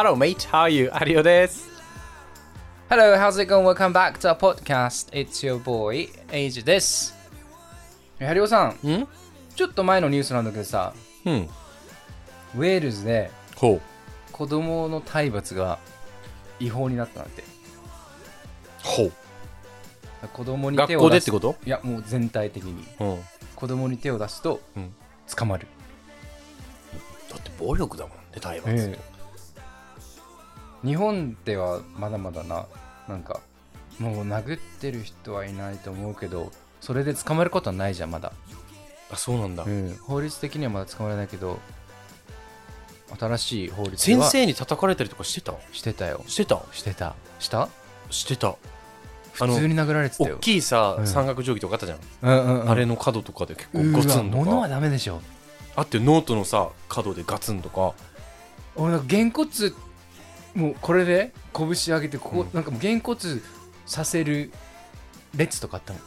Hello, mate. How are you? アリオです。Hello, how's it going? Welcome back to our podcast. It's your boy, Age です。えハリオさん、んちょっと前のニュースなんだけどさ、うん。ウェールズで。子供の体罰が違法になったなんて。ほう。子供に手学を出す校でってこと？いや、もう全体的に。うん。子供に手を出すとうん捕まる。だって暴力だもんね、体罰。ええ日本ではまだまだな、なんか、もう殴ってる人はいないと思うけど、それで捕まることはないじゃん、まだ。あ、そうなんだ。うん、法律的にはまだ捕まらないけど新しい法律で先は生に叩かれたりとかしてた？してたよしてた？してたした？してた。普通に殴られてたよ大きいさ、うん三角定規とかあったじゃん。うんうんうんあれの角とかで結構うわガツンと物はか。ダメでしょあってノートのさ、角でガツンとか。俺なんかげんこつもうこれで拳上げてここ、うん。なんかもうげんこつさせる列とかあったの？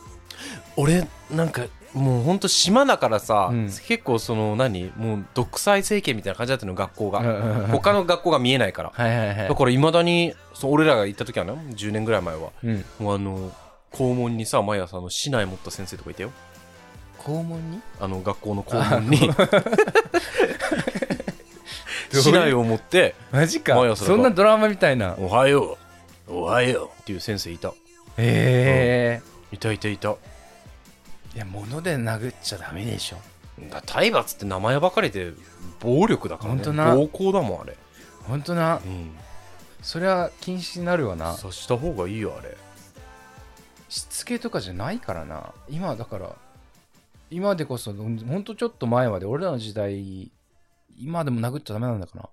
俺、なんか、もうほんと島だからさ、うん。結構その何？もう独裁政権みたいな感じだったの学校が、うんうんうん。他の学校が見えないから。はいはいはい。だからいまだにそう俺らが行った時はね10年ぐらい前はうん。もうあの校門にさ毎朝あの市内持った先生とかいたよ。肛門に？あの学校の校門に 市内を持ってマジか。そんなドラマみたいな「おはよう。おはよう」っていう先生いた。へえ。いたいたいた。いや物で殴っちゃダメでしょ。だ体罰って名前ばかりで暴力だからね。暴行だもんあれ。ほんとな。うん。それは禁止になるわな。さした方がいいよあれ。しつけとかじゃないからな。今だから今でこそほんとちょっと前まで俺らの時代今でも殴っちゃダメなんだか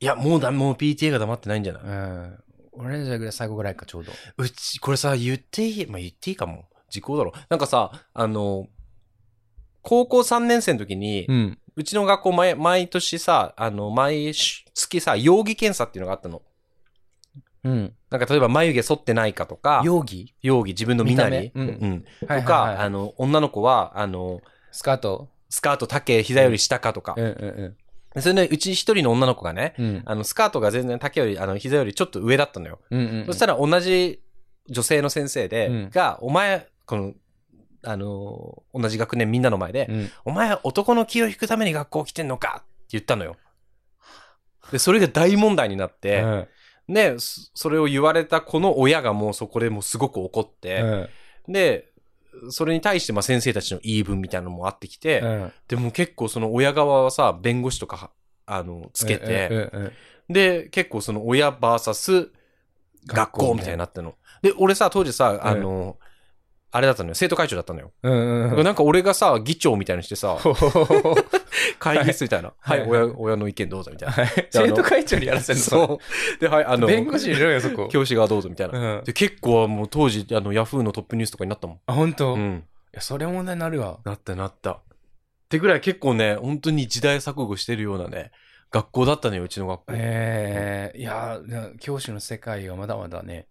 いやもうだもう PTA が黙ってないんじゃない？なうん。俺らの時代ぐらい最後ぐらいかちょうど。うち、これさ、言っていい？まあ、言っていいかも。時効だろ。なんかさ、あの、高校3年生の時に、ん。うちの学校毎毎年さ、あの、毎月さ、容疑検査っていうのがあったの。うん。なんか例えば眉毛剃ってないかとか、容疑？容疑、自分の身なり、見た目？うん。うん。はいとか、あの、女の子は、あの、スカート？スカート丈膝より下かとか。うんうんそれで、うち一人の女の子がね、うん。うんあの、スカートが全然丈より、あの、膝よりちょっと上だったのよ。うんうんそしたら同じ女性の先生で、うん。が、お前、この、あのー同じ学年みんなの前で、うん。お前男の気を引くために学校来てんのか？って言ったのよ。で、それが大問題になって、うん。で、そそれを言われた子の親がもうそこでもうすごく怒って、うん。で、それに対してまあ先生たちの言い分みたいなのもあってきて、うんでも結構その親側はさ、弁護士とかは、あの、つけて、で、結構その親バーサス学校みたいになってんの。で、俺さ、当時さ、あの、あれだったのよ。生徒会長だったのよ。うんうんうんなんか俺がさ、議長みたいにしてさ、会議室みたいな。ははいい、親、親の意見どうぞみたいな。はい生徒会長にやらせるの？そう。で、はい、あの、弁護士いるよそこ教師側どうぞみたいな。うんで、結構もう当時、あの、ヤフーのトップニュースとかになったもん。あ本当？いうん。やそれ問題になるわなったなった。ってぐらい結構ね、本当に時代錯誤してるようなね、学校だったのよ、うちの学校。ええいやな教師の世界はまだまだね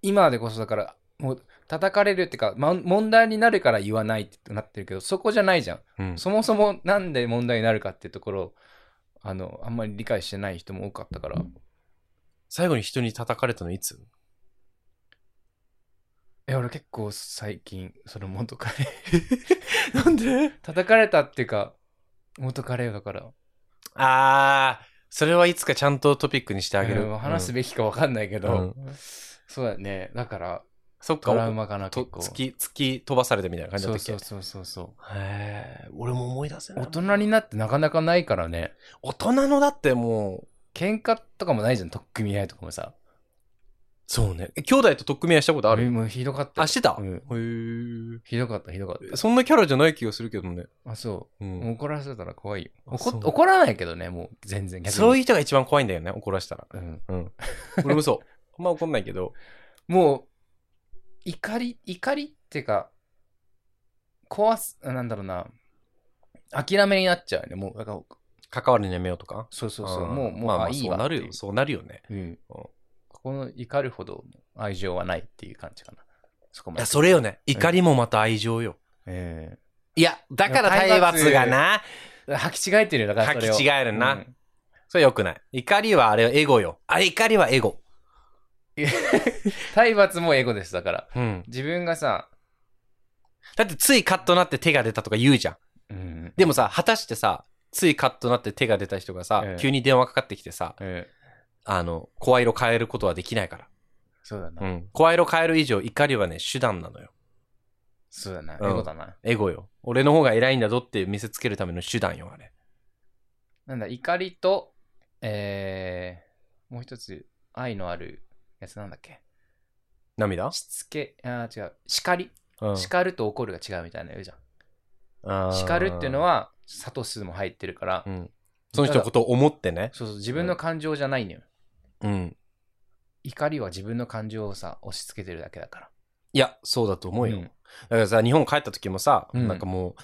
今でこそだからもう叩かれるっていうか、ま、問題になるから言わないってなってるけどそこじゃないじゃん。うん。そもそもなんで問題になるかっていうところをあのあんまり理解してない人も多かったから。最後に人に叩かれたのいつ？え俺結構最近その元彼。なんで？叩かれたっていうか元彼よだから。あー、それはいつかちゃんとトピックにしてあげる。うん話すうんべきか分かんないけど、うん。そうだね。だからそっかト、ラウマかなと結構突き、突き飛ばされたみたいな感じだったっけ？そうそうそうそうへえ、俺も思い出せない。大人になってなかなかないからね大人のだってもう、喧嘩とかもないじゃん取っ組み合いとかもさそうね。え兄弟と取っ組み合いしたことある？もうひどかったよあ、してた、うんへひどかったひどかっえ。そんなキャラじゃない気がするけどね。たあそうう、ん。怒らせたら怖いよ怒怒らないけどねもう全然そういう人が一番怖いんだよね、怒らしたら。うん、うん。俺もそう。あんま怒んないけど。もう怒り怒りっていうか壊すなんだろうな諦めになっちゃうよねもうだから関わるのやめようとか？そうそうそうもうもう、まあまああいいわそうなるよ。そうなるよね。うん、ここの怒るほど愛情はないっていう感じかなそこまでいや、それよね。怒りもまた愛情よ。えいや、だから体罰がな、え履き違えてるよだからそれを履き違えるなうんそれ良くない。怒りはあれはエゴよ。あれ怒りはエゴ。体罰もエゴです、だから。うん。自分がさ、だってついカッとなって手が出たとか言うじゃん。うん。でもさ、果たしてさ、ついカッとなって手が出た人がさ、ええ急に電話かかってきてさ、えあの、声色変えることはできないから。そうだな。うん。声色変える以上、怒りはね、手段なのよ。そうだな。エうんゴだな。エゴよ。俺の方が偉いんだぞって見せつけるための手段よ、あれ。なんだ、怒りと、えー、もう一つ、愛のあるやつなんだっけ？涙？しつけ、あー違う。叱り。うん。叱ると怒るが違うみたいなの言うじゃん。あー叱るっていうの、は、サトスも入ってるから、うん。その人のことを思ってね。そうそう、自分の感情じゃないのよ。うん。怒りは自分の感情をさ、押し付けてるだけだから。いや、そうだと思うよ。うんだからさ、日本帰った時もさ、うんなんかもう、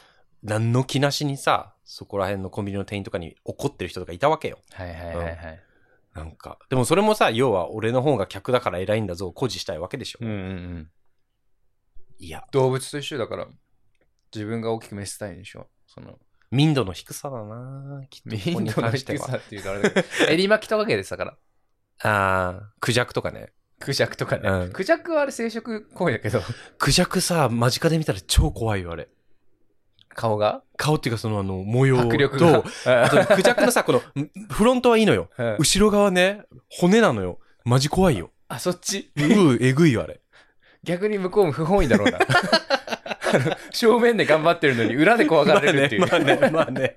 何の気なしにさ、そこら辺のコンビニの店員とかに怒ってる人とかいたわけよ。はいはいはいはい。なんか。でもそれもさ、要は俺の方が客だから偉いんだぞ、誇示したいわけでしょ。うんうんうん。いや、動物と一緒だから、自分が大きく見せたいんでしょ。その、民度の低さだなきっと民度の。低さっていうかあれだけど、襟巻きとかけですだから。ああ、クジャクとかね。クジャクとかね。うんクジャクはあれ生殖行為だけど、クジャクさ、間近で見たら超怖いよ、あれ。顔が？顔っていうかそのあの、模様迫力がと、。あとクジャクのさ、この、んフロントはいいのよ。うん後ろ側ね、骨なのよ。マジ怖いよ。あ、そっち？うう、えぐいよ、あれ。逆に向こうも不本意だろうな。あ の正面で頑張ってるのに裏で怖がられるっていう。まあね、まあね、まあね。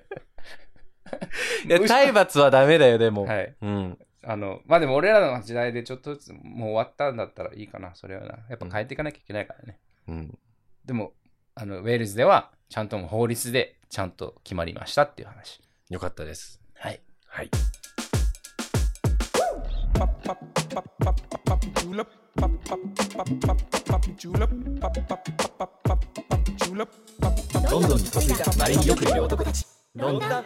いや、体罰はダメだよ、でも。はい。うん。あの、まあでも俺らの時代でちょっとずつもう終わったんだったらいいかな、それはな。やっぱ変えていかなきゃいけないからね。うん。でも、あの、ウェールズでは、ちゃんと法律でちゃんと決まりましたっていう話。よかったです。はい。はい。ロンドンに嫁いだマリによくいる男たちロンドン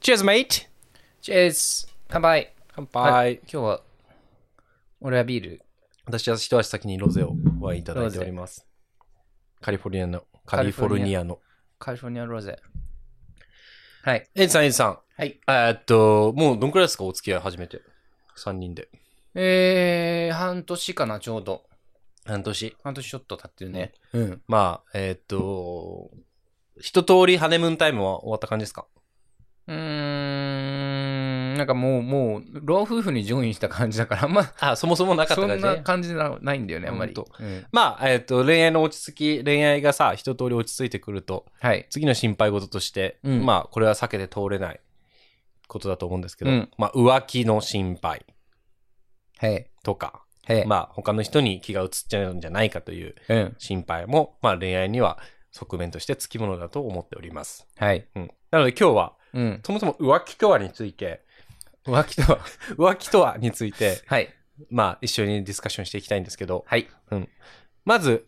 Cheers, mate! チェーズ乾杯乾はい今日は、俺はビール。私は一足先にロゼをワインいただいております。カリフォルニアの、カリフォルニアの。カリフォルニアロゼ。はい。エイジさん、エイジさん。はい。えーっと、もうどんくらいですかお付き合い始めて？3人で。えー、半年かな、ちょうど。半年？半年ちょっと経ってるね。うん。まあ、えーっと、一通りハネムーンタイムは終わった感じですか？うーん、なんかもう、もう、老夫婦にジョインした感じだから、あんま、あ、そもそもなかったそん感じ？ねな感じなないんだよね、あんまり。うんまあ、えーっと、恋愛の落ち着き、恋愛がさ、一通り落ち着いてくると、はい。次の心配事として、うんまあ、これは避けて通れないことだと思うんですけど、うんまあ、浮気の心配はい。とか、はい。まあ、他の人に気が移っちゃうんじゃないかといううん。心配も、まあ、恋愛には側面としてつきものだと思っております。はい。うん。なので今日は、うん。そもそも浮気とはについて、浮気とは。浮気とはについて、はい。まあ、一緒にディスカッションしていきたいんですけど、はい。まず、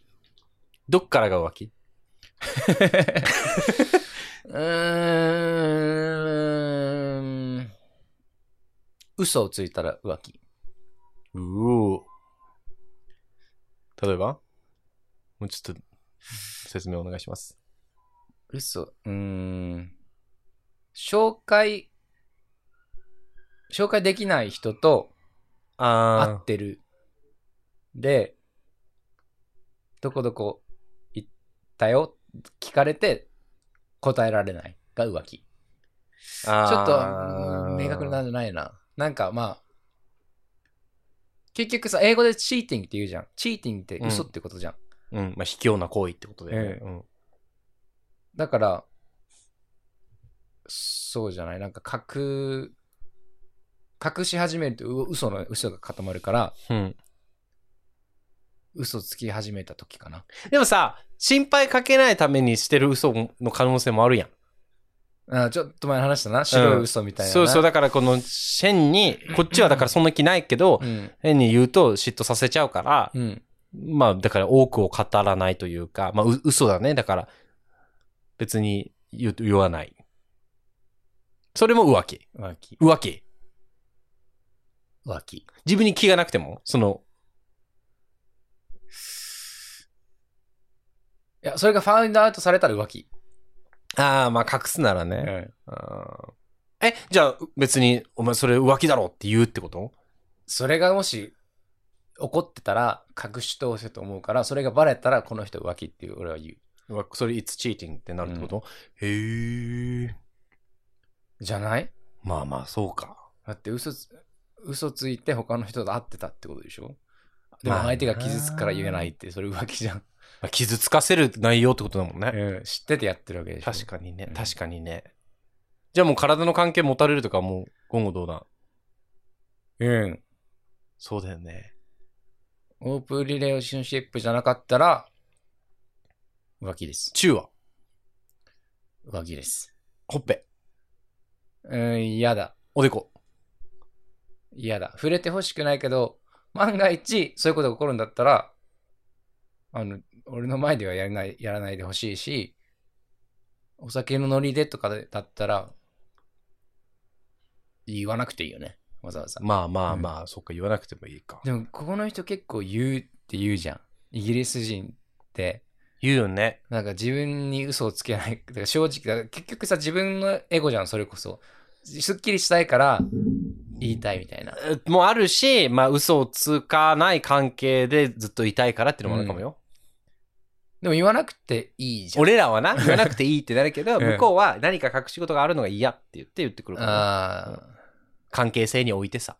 どっからが浮気？うーん。嘘をついたら浮気。うお例えば？もうちょっと、説明お願いします。嘘。うーん。紹介、紹介できない人と会あってる。で、どこどこ行ったよ聞かれて答えられないが浮気。あちょっと、明確なんじゃないな。なんかまあ、結局さ、英語でチーティングって言うじゃん。チーティングって嘘ってことじゃん。うん、まあ、卑怯な行為ってことだよね。ええうんだから、そうじゃない？なんか隠、隠し始めるとう嘘の嘘が固まるから、うん。嘘つき始めた時かな。でもさ、心配かけないためにしてる嘘の可能性もあるやん。あちょっと前に話したな。白い嘘みたいなな、そうそう、だからこの、変に、こっちはだからそんな気ないけど、うん。変に言うと嫉妬させちゃうから、うん。まあ、だから多くを語らないというか、まあ、う嘘だね。だから、別に言わない。それも浮気。浮気。浮気。浮気。自分に気がなくても、その、いや、それがファウンドアウトされたら浮気。ああ、まあ隠すならね。え、じゃあ別に、お前それ浮気だろって言うってこと？それがもし、怒ってたら、隠し通せと思うから、それがバレたら、この人浮気っていう、俺は言う。それ、it's cheating ってなるってこと、へえ。じゃない？まあまあ、そうか。だって嘘つ、嘘ついて他の人と会ってたってことでしょ？でもまあ相手が傷つくから言えないって、それ浮気じゃん。まあ傷つかせる内容ってことだもんね。うん、知っててやってるわけでしょ確かにねう、ん確かにね。じゃあもう体の関係持たれるとかもう、今後どうだ？うん。そうだよね。オープンリレーションシップじゃなかったら、浮気です。中は浮気です。ほっぺ。うん、嫌だ。おでこ。嫌だ。触れてほしくないけど、万が一、そういうことが起こるんだったら、あの、俺の前ではやらない、やらないでほしいし、お酒のノリでとかでだったら、言わなくていいよね。わざわざ。まあまあまあ、そっか、言わなくてもいいか。でも、ここの人結構言うって言うじゃん。イギリス人って、言うよね。なんか自分に嘘をつけない。だから正直、だから結局さ、自分のエゴじゃん、それこそ。すっきりしたいから、言いたいみたいな。えもうあるし、まあ嘘をつかない関係でずっといたいからっていうのもあるかもよ。でも言わなくていいじゃん。俺らはな、言わなくていいってなるけど、うん向こうは何か隠し事があるのが嫌って言って言ってくるから、ああ。関係性においてさ。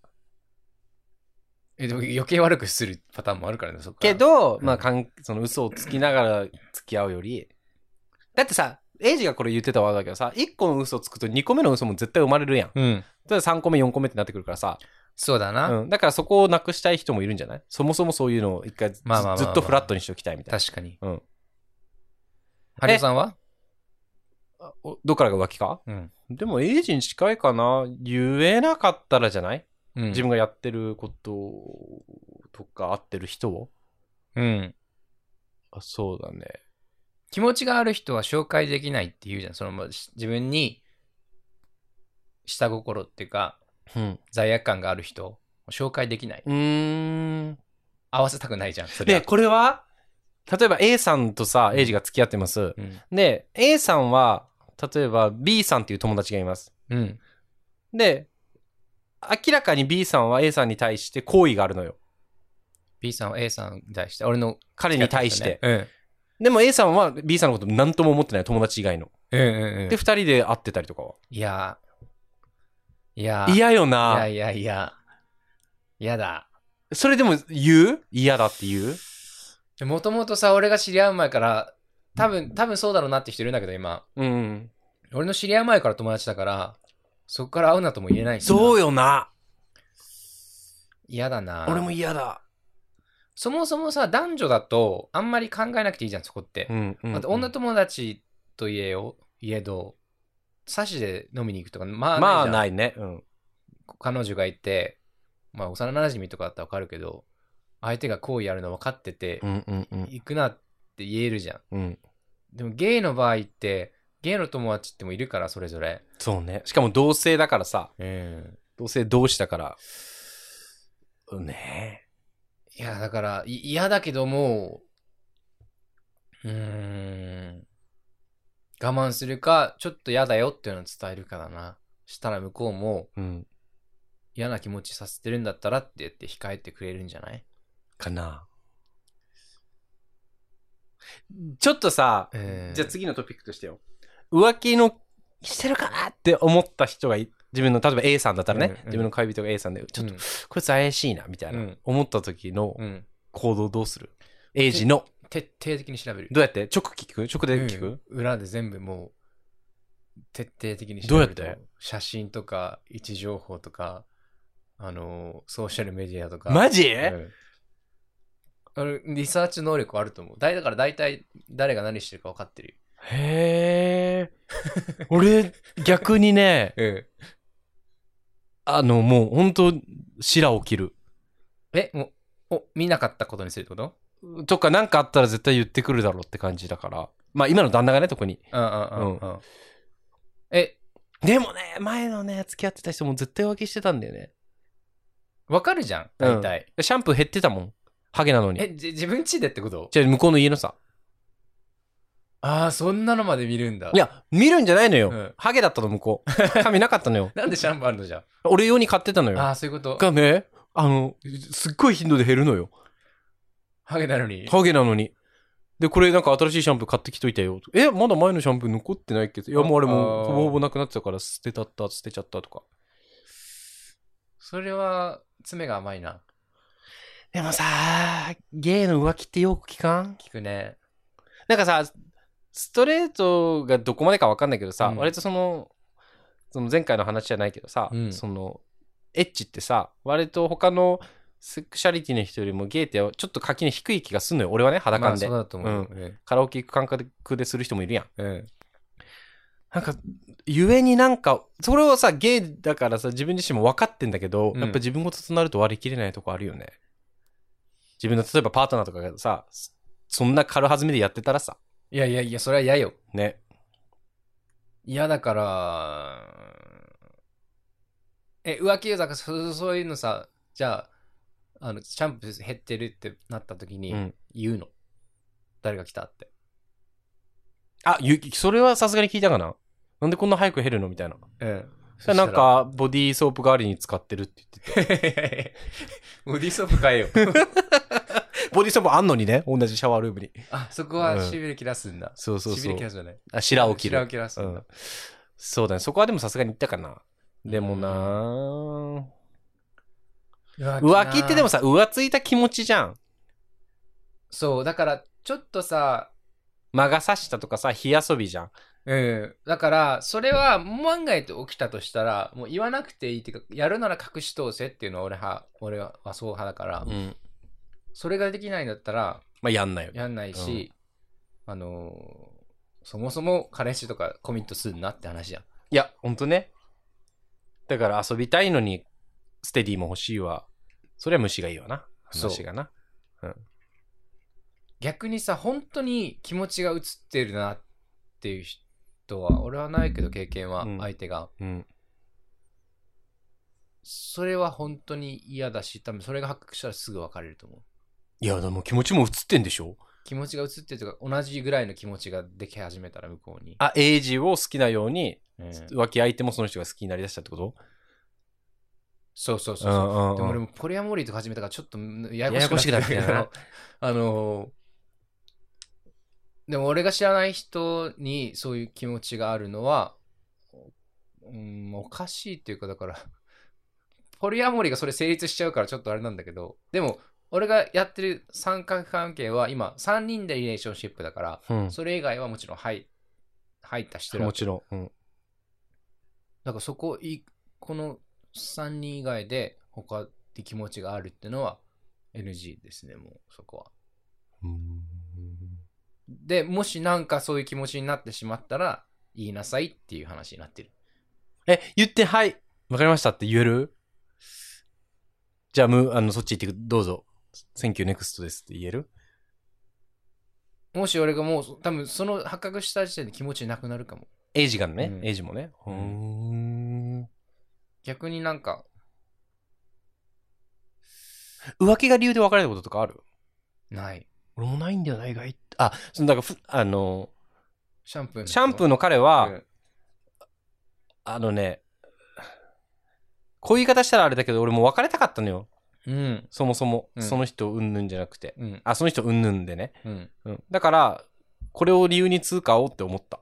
え、でも余計悪くするパターンもあるからね、そっからけ、ど、うんまあかん、その嘘をつきながら付き合うより、だってさ、エイジがこれ言ってたわけだけどさ、1個の嘘をつくと2個目の嘘も絶対生まれるやん。うん。例えば3個目、4個目ってなってくるからさ、そうだな。うん。だからそこをなくしたい人もいるんじゃない？そもそもそういうのを一回ずずっとフラットにしておきたいみたいな。確かに。うん。ハリオさんは？おどっからが浮気か？うん。でも、エイジに近いかな？言えなかったらじゃない、うん。自分がやってることとか合ってる人を？うん。あそうだね。気持ちがある人は紹介できないって言うじゃん。その、自分に、下心っていうか、うん。罪悪感がある人を紹介できない。うーん。合わせたくないじゃん。それで、は。これは例えば A さんとさ、エイジが付き合ってます。うん。で、A さんは、例えば B さんっていう友達がいます。うん。で、明らかに B さんは A さんに対して好意があるのよ。B さんは A さんに対して、俺の彼に対して。うん。でも A さんは B さんのこと何とも思ってない友達以外の。うんうんうんで、。二人で会ってたりとかは。いや、いや、嫌よいな。やいやいや、嫌だ。それでも言う？嫌だって言う？もともとさ、俺が知り合う前から、多分、多分そうだろうなって人いるんだけど、今。うん。俺の知り合う前から友達だから、そこから会うなとも言えないし。そうよ。よな。嫌だな。俺も嫌だ。そもそもさ、男女だと、あんまり考えなくていいじゃん、そこって。ん、うんあと、女友達といえよ、いえど、サシで飲みに行くとか、まあ、まあいじゃんないね。うん。彼女がいて、まあ、幼馴染とかだったらわかるけど、相手が好意あるの分かってて、うんうんうん。行くなって言えるじゃん。うん。でも、ゲイの場合って、ゲイの友達ってもいるから、それぞれ。そうね。しかも同性だからさ。うん。同性同士だから。ねいや、だから、い嫌だけども、うーん。我慢するか、ちょっと嫌だよっていうのを伝えるかだな。したら向こうもうん。嫌な気持ちさせてるんだったらって言って控えてくれるんじゃない？かな。ちょっとさ、うんじゃあ次のトピックとしてよ。浮気のしてるかなって思った人がい自分の、例えば A さんだったらね、うんうん自分の恋人が A さんで、ちょっと、うんこいつ怪しいな、みたいな、うん思った時のうん。行動どうする、エイジの。徹底的に調べる。どうやって？直聞く？直で聞く、うん裏で全部もう、徹底的にどうやって？写真とか、位置情報とか、あのーソーシャルメディアとか。マジ、うんあれリサーチ能力あると思う。だいだから大体誰が何してるか分かってるよ。へえ。俺、逆にね、うん。あの、もう本当白起きる。え、もう、お、見なかったことにするってこと？とか、なんかあったら絶対言ってくるだろうって感じだから。まあ、今の旦那がね、特に。うんうんうんうん。え、でもね、前のね、付き合ってた人も絶対浮気してたんだよね。わかるじゃん、大体。シャンプー減ってたもん。ハゲなのに。え、じ自分家でってこと？じゃあ、向こうの家のさ。ああ、そんなのまで見るんだ。い、や、見るんじゃないのよ。うんハゲだったの、向こう。髪なかったのよ。なんでシャンプーあるのじゃ俺用に買ってたのよ。ああー、そういうこと？がね、あの、すっごい頻度で減るのよ。ハゲなのに。ハゲなのに。で、これなんか新しいシャンプー買ってきといたよ。え、まだ前のシャンプー残ってないけ？ど。いや、もうあれもうほぼほぼなくなってたから捨てたった、捨てちゃったとか。それは、爪が甘いな。でもさ、ゲイの浮気ってよく聞かん？聞くね。なんかさ、ストレートがどこまでかわかんないけどさ、うん割とその、その前回の話じゃないけどさ、うんその、エッチってさ、割と他のセクシャリティの人よりもゲイってちょっと垣根低い気がすんのよ。俺はね、裸まあ、感で。そうカラオケ行く感覚でする人もいるやん。うん。なんか、ゆえになんか、それをさ、ゲイだからさ、自分自身も分かってんだけど、うんやっぱ自分事となると割り切れないとこあるよね。自分の例えばパートナーとかがさ、そんな軽はずみでやってたらさ、いやいやいや、それは嫌よ。ね。嫌だから、え、浮気だからそそういうのさ、じゃあ、あの、シャンプー減ってるってなった時にうん。言うの。誰が来たって。あ、ゆそれはさすがに聞いたかな？なんでこんな早く減るの？みたいな。うん。それなんか、ボディーソープ代わりに使ってるって言ってて。ボディーソープ買えよ。ボディーソープあんのにね、同じシャワールームに。あ、そこはしびれ切らすんだ。そうそうそうしびれ切。らすじゃない。あ、白を切る。白を切らすんだうん。そうだね。そこはでもさすがに言ったかな。でもなぁ浮気ってでもさ、さ、浮ついた気持ちじゃん。そう、だから、ちょっとさ、魔が差したとかさ、火遊びじゃん。うん。だから、それは万が一起きたとしたら、もう言わなくていいっていうか、やるなら隠し通せっていうのは俺は、俺はそう派だから、うん。それができないんだったら、まあ、やんないよ。やんないし、あのーそもそも彼氏とかコミットすんなって話じゃん。いや、ほんとね。だから遊びたいのに、ステディも欲しいわ。それは虫がいいわな。そう話がな。逆にさ、本当に気持ちが映ってるなっていう人は、俺はないけど経験はうん、相手が。うん。それは本当に嫌だし、多分それが発覚したらすぐ別れると思う。いや、でも気持ちも映ってんでしょ？気持ちが映ってるとか、同じぐらいの気持ちができ始めたら向こうに。あ、エイジを好きなように、うん浮気相手もその人が好きになりだしたってこと？そうそうそうそう。うんうんうんでも俺もポリアモーリーとか始めたからちょっとやややこしくなってきたなけどあのーでも俺が知らない人にそういう気持ちがあるのは、うん、おかしいっていうかだから、ポリアモーリーがそれ成立しちゃうからちょっとあれなんだけど、でも俺がやってる三角関係は今3人でリレーションシップだから、うん。それ以外はもちろん入入ったしてるもちろん。うん。だからそこい、この3人以外で他で気持ちがあるっていうのは NG ですね、もうそこは。で、もしなんかそういう気持ちになってしまったら言いなさいっていう話になってる。え、言って、はい、わかりましたって言える？じゃあ、む、あの、そっち行ってく、どうぞ。Thank you, next ですって言える？もし俺がもう多分その発覚した時点で気持ちなくなるかも。エイジがね、うんエイジもね。うーん。逆になんか浮気が理由で別れたこととかある？ない。俺もないんだよな、意外と。あ、その、だからふ、あの、シャンプーの人？シャンプーの彼は、うんあのね、こういう言い方したらあれだけど、俺もう別れたかったのよ。うん。そもそも。うんその人うんぬんじゃなくて。うん。あ、その人うんぬんでね。うん。うん。だから、これを理由に通過をって思った。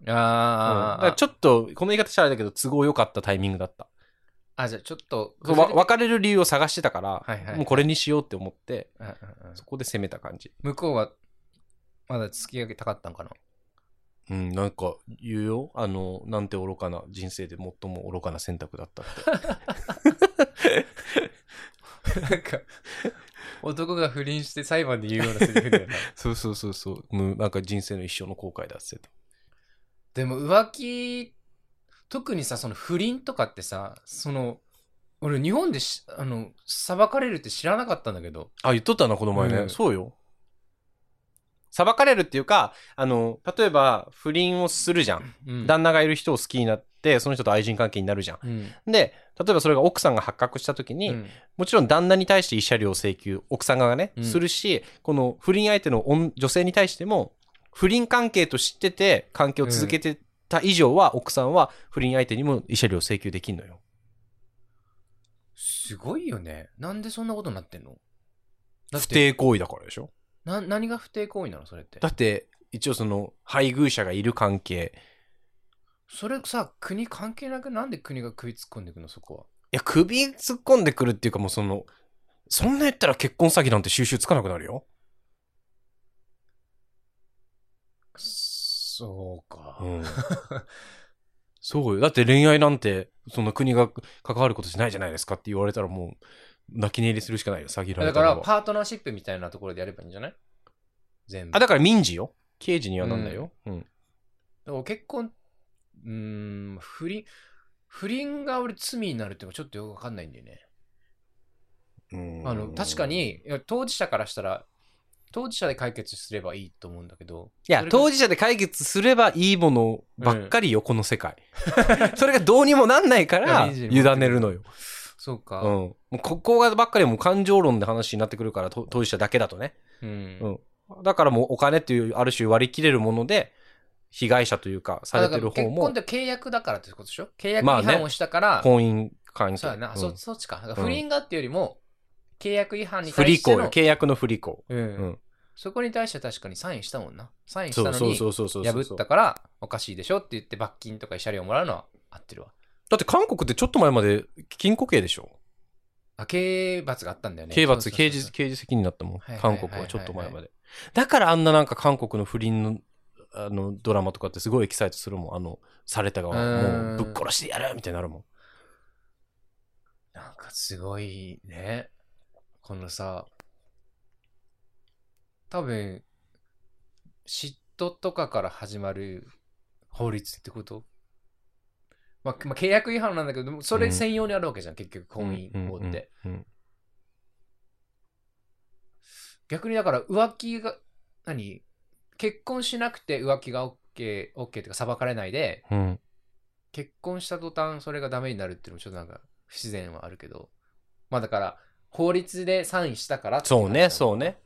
うん。だあーからちょっと、この言い方したらあれだけど、都合良かったタイミングだった。あ、じゃあちょっと、そうわ別れる理由を探してたから、はいはいもうこれにしようって思って、うんうんうんそこで攻めた感じ。向こうはまだ付き合いたかったんかな？うん、なんか言うよ。あの、なんて愚かな、人生で最も愚かな選択だったって。なんか、男が不倫して裁判で言うようなセリフだよな。そうそうそうそう。なんか人生の一生の後悔だって言ってでも浮気、特にさ、その不倫とかってさ、その、俺日本でし、あの、裁かれるって知らなかったんだけど。た。あ、言っとったな、この前ね。うんそうよ。裁かれるっていうか、あの、例えば不倫をするじゃん。うん旦那がいる人を好きになって、その人と愛人関係になるじゃん。うん。で、例えばそれが奥さんが発覚した時に、うんもちろん旦那に対して慰謝料請求、奥さん側がね、うんするし、この不倫相手の女女性に対しても、不倫関係と知ってて、関係を続けてた以上は、奥さんは不倫相手にも慰謝料請求できんのよ。すごいよね。なんでそんなことになってんの？だっ不て、貞行為だからでしょ？な、何が不貞行為なのそれって？だ。って、一応その、配偶者がいる関係。それさ、国関係なくなんで国が首突っ込んでいくの？そこは。いや、首突っ込んでくるっていうかもうその、そんな言ったら結婚詐欺なんて収集つかなくなるよ。そうか。うん。そうよ。だって恋愛なんて、その国が関わることじゃないじゃないですかって言われたらもう、泣き寝入りするしかないよ、詐欺られだから。パートナーシップみたいなところでやればいいんじゃない全部。あ、だから民事よ。刑事にはなんだよ。うん。だから結婚、うーん、不倫、不倫が俺罪になるっていうのがちょっとよくわかんないんだよね。あの、確か。に、いや当事者からしたら、当事者で解決すればいいと思うんだけど。いや当事者で解決すればいいものばっかりよ、この世界。それがどうにもなんないから、委ねるのよ。そうか。うん。もうここがばっかりもう感情論で話になってくるから、と当事者だけだとね。うん。うん。だからもうお金っていう、ある種割り切れるもので、被害者というか、されてる方も結婚っ、て契約だからってことでしょ？契約まあね違反をしたから、婚姻関係。そうやな、うんそそっちか。だから不倫がっていうよりも、契約違反に不対しての履行よ。契約の不履行。うんうんそこに対して確かにサインしたもんな。サインしたのにそうそうそうそうそうそう。破ったからおかしいでしょって言って罰金とか慰謝料もらうのは合ってるわ。だって韓国ってちょっと前まで禁錮刑でしょあ、刑罰があったんだよね。刑罰、そうそうそう刑事、刑事責任だったもんはい。はい韓はいはい国はちょっと前まで。だからあんななんか韓国の不倫の、あの、ドラマとかってすごいエキサイトするもん。あの、された側うんもうぶっ殺してやるみたいになるもん。なんかすごいね。このさ、多分、嫉妬とかから始まる法律ってこと？まあ、まあ、契約違反なんだけど、それ専用にあるわけじゃん、結局、婚姻法って。うん。うん逆にだから浮気が、何？結婚しなくて浮気が OK、OK っていうか裁かれないで、うん。うん結婚した途端それがダメになるっていうのもちょっとなんか不自然はあるけど。まあだから、法律でサインしたからっていそうね、そうね。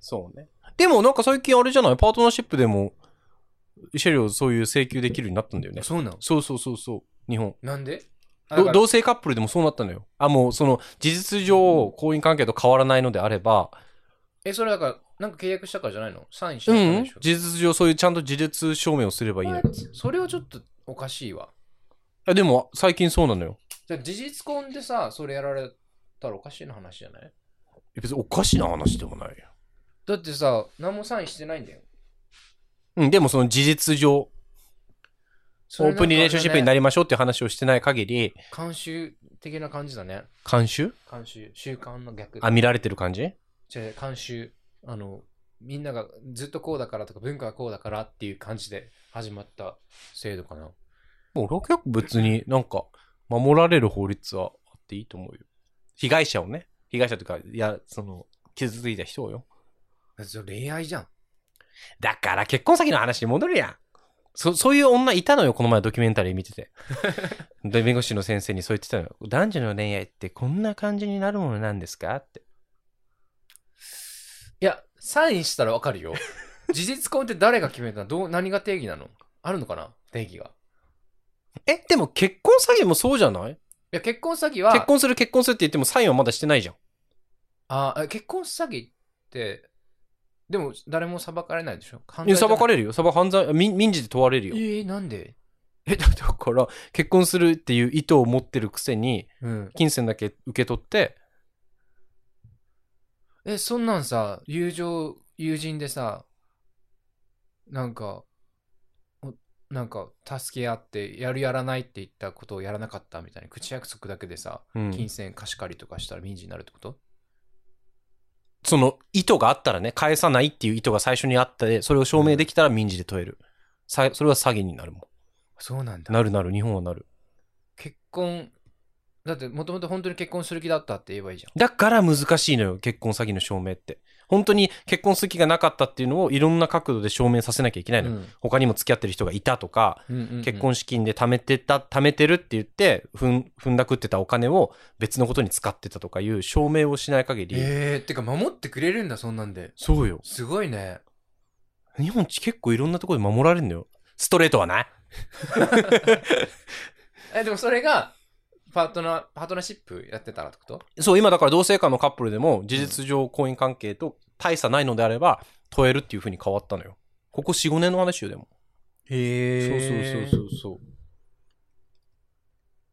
そうね。でもなんか最近あれじゃない？パートナーシップでも、慰謝料そういう請求できるようになったんだよね。そうなの？そうそうそうそう。日本。なんで？同性カップルでもそうなったのよ。あ、もうその事実上婚姻関係と変わらないのであれば、え、それだから、なんか契約したからじゃないの？サインしうんないからでしょ、事実上そういうちゃんと事実証明をすればいいの？それはちょっとおかしいわ。あでも最近そうなのよ。じゃあ事実婚でさ、それやられたらおかしいな話じゃない？別におかしな話でもないよ。だってさ、何もサインしてないんだよ。うん、でもその事実上、オープンリレーションシップになり。りましょうっていう話をしてない限り、慣習的な感じだね。慣習？慣習。習慣の逆。あ、見られてる感じ？違う慣習。あの、みんながずっとこうだからとか文化がこうだからっていう感じで始まった制度かな。もう俺は結構別になんか守られる法律はあっていいと思うよ。被害者をね。被害者というか、いや、その、傷ついた人をよ。それ恋愛じゃん。だから結婚先の話に戻るやん。そ、そういう女いたのよ、この前ドキュメンタリー見てて。で、弁護士の先生にそう言ってたのよ。男女の恋愛ってこんな感じになるものなんですか？って。いや、サインしたらわかるよ。事実婚って誰が決めたの？どう何が定義なの？あるのかな？定義が。いえ、でも結婚詐欺もそうじゃない？や、結婚詐欺は、結婚する結婚するって言ってもサインはまだしてないじゃん。あえ結婚詐欺って、でも誰も裁かれないでしょ？犯いや、罪じゃない？裁かれるよ。裁犯罪、民民事で問われるよ。えー、なんで？え、だだから、結婚するっていう意図を持ってるくせに、うん。金銭だけ受け取って、え、そんなんさ、友情、友人でさ、なんか、おなんか、助け合って、やるやらないって言ったことをやらなかったみたいな、口約束だけでさ、うん金銭貸し借りとかしたら民事になるってこと？その意図があったらね、返さないっていう意図が最初にあって、それを証明できたら民事で問える。さそれは詐欺になるもそうなんだ。ん。なるなる、日本はなる。結婚、だってもともと本当に結婚する気だったって言えばいいじゃん。だから難しいのよ、結婚詐欺の証明って。本当に結婚する気がなかったっていうのをいろんな角度で証明させなきゃいけないのよ。うん他にも付き合ってる人がいたとか、うんうんうん結婚資金で貯めてた、貯めてるって言って、ふん、踏んだくってたお金を別のことに使ってたとかいう証明をしない限り、えー、ってか守ってくれるんだ、そんなんで。そうよ。すごいね。日本結構いろんなところで守られるんだよ。ストレートはない。え、でもそれが、パートナー、パートナーシップやってたらってこと？そう、今だから同性間のカップルでも事実上婚姻関係と大差ないのであれば問えるっていう風に変わったのよ。ここ4、5年の話よ、でも。へそうそうそうそうそう。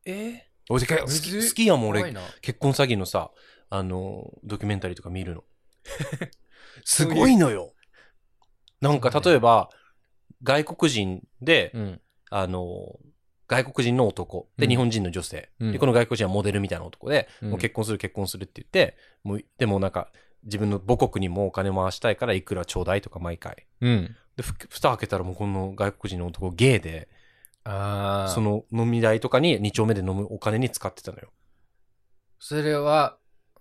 え？俺好き好きやもん、俺。結婚詐欺のさ、あの、ドキュメンタリーとか見るの。すごいのよ。なんか、例えば、外国人で、うん。あの、外国人の男、で、うん日本人の女性、うんで、この外国人はモデルみたいな男で、うんもう結婚する結婚するって言って、もう、でもなんか、自分の母国にもお金回したいからいくらちょうだいとか毎回。うん。で、ふ蓋開けたらもうこの外国人の男ゲイで、ああ。その飲み代とかに2丁目で飲むお金に使ってたのよ。それは、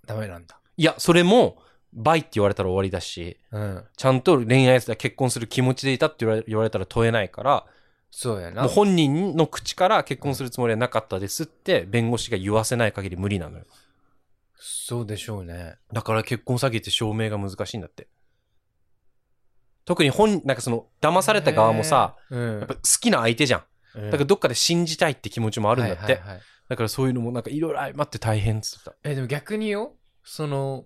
ダメなんだ。いや、それも、倍って言われたら終わりだし、うん。ちゃんと恋愛結婚する気持ちでいたって言われ言われたら問えないから、そうやな。もう本人の口から結婚するつもりはなかったですって弁護士が言わせない限り無理なのよ。そうでしょうね。だから結婚詐欺って証明が難しいんだって。特に本、なんかその、騙された側もさ、うんやっぱ好きな相手じゃん。うん、だからどっかで信じたいって気持ちもあるんだって。はいはいはいだからそういうのもなんかいろいろ相まって大変っつってた。え、でも逆によ、その、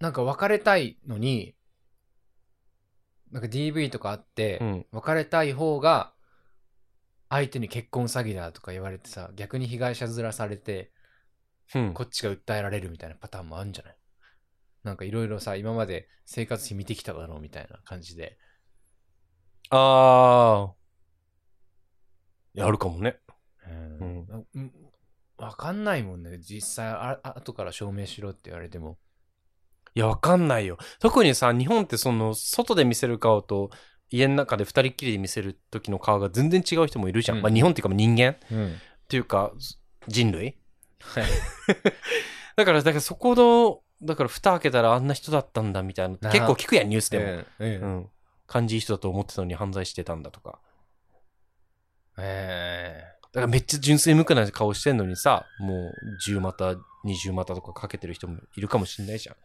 なんか別れたいのに、なんか DV とかあって、うん。別れたい方が、相手に結婚詐欺だとか言われてさ、逆に被害者面されて、うん。こっちが訴えられるみたいなパターンもあるんじゃない？なんかいろいろさ、今まで生活費見てきただろうみたいな感じで。あー。やるかもね。うんうんわかんないもんね。実際あ、あ後から証明しろって言われても。いや、わかんないよ。特にさ、日本ってその、外で見せる顔と、家の中で二人っきりで見せる時の顔が全然違う人もいるじゃん。うんまあ日本っていうか人間っうん。ていうか、人類はい。だから、だからそこの、だから蓋開けたらあんな人だったんだみたいな。結構聞くやん、ニュースでも。うん。ううん。ん。感じいい人だと思ってたのに犯罪してたんだとか。えだからめっちゃ純粋無垢な顔してんのにさ、もう10股、20股とかかけてる人もいるかもしんないじゃん。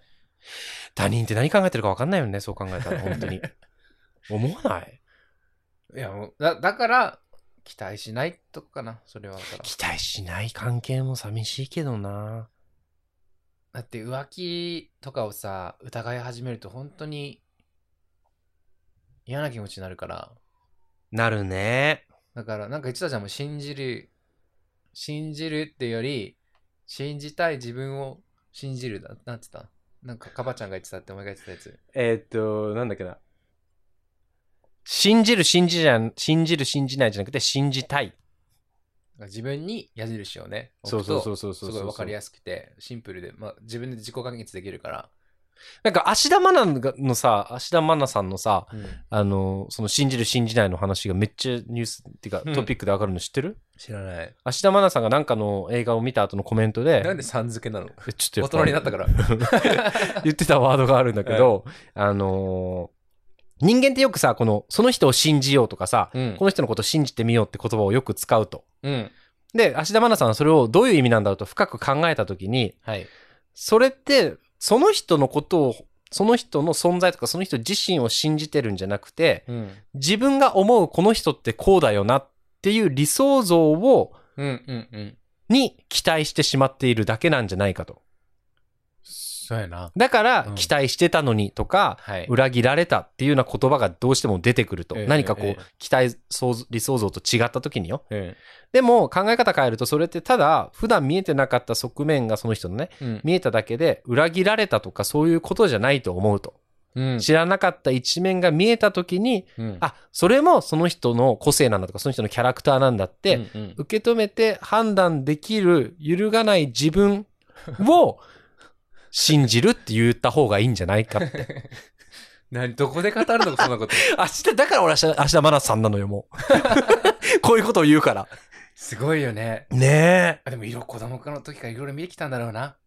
他人って何考えてるか分かんないよね、そう考えたら、本当に。思わない？えいや、だ、だから、期待しないとこかな、それは。期待しない関係も寂しいけどな。だって浮気とかをさ、疑い始めると本当に嫌な気持ちになるから。なるね。だから、なんか言ってたじゃん、もう信じる、信じるってより、信じたい自分を信じるだ。なった？なんか、カバちゃんが言ってたってお前が言ってたやつ。えーっと、なんだっけな。信じる、信じじゃん、信じる、信じないじゃなくて、信じたい。自分に矢印をね、そうそうそううそうそうすごいわかりやすくて、シンプルで、まあ、自分で自己完結できるから。なんか、芦田愛菜のさ、芦田愛菜さんのさ、うんあの、その信じる、信じないの話がめっちゃニュースっていうか、うんトピックで上がるの知ってる？知らない。芦田愛菜さんがなんかの映画を見た後のコメントで、なんでさん付けなの？えちょっとや大人になったから。言ってたワードがあるんだけど、あのー人間ってよくさ、この、その人を信じようとかさ、うんこの人のことを信じてみようって言葉をよく使うと。うん。で、芦田愛菜さんはそれをどういう意味なんだろうと深く考えたときに、はい。それって、その人のことを、その人の存在とかその人自身を信じてるんじゃなくて、うん。自分が思うこの人ってこうだよなっていう理想像を、うんうんうん。に期待してしまっているだけなんじゃないかと。そうやな。だからうん、期待してたのにとか、はい。裏切られたっていうような言葉がどうしても出てくると。ええ何かこう、ええ期待想像、理想像と違った時によ。うん。でも考え方変えると、それってただ、普段見えてなかった側面がその人のね、うん。見えただけで、裏切られたとかそういうことじゃないと思うと。うん。知らなかった一面が見えた時に、うん、あ、それもその人の個性なんだとか、その人のキャラクターなんだって、うんうん受け止めて判断できる、揺るがない自分を信じるって言った方がいいんじゃないかって。何どこで語るのそんなこと。明日、だから俺明日、明日真夏さんなのよ、もう。こういうことを言うから。すごいよね。ねえ。あでも色子供の時からいろいろ見てきたんだろうな。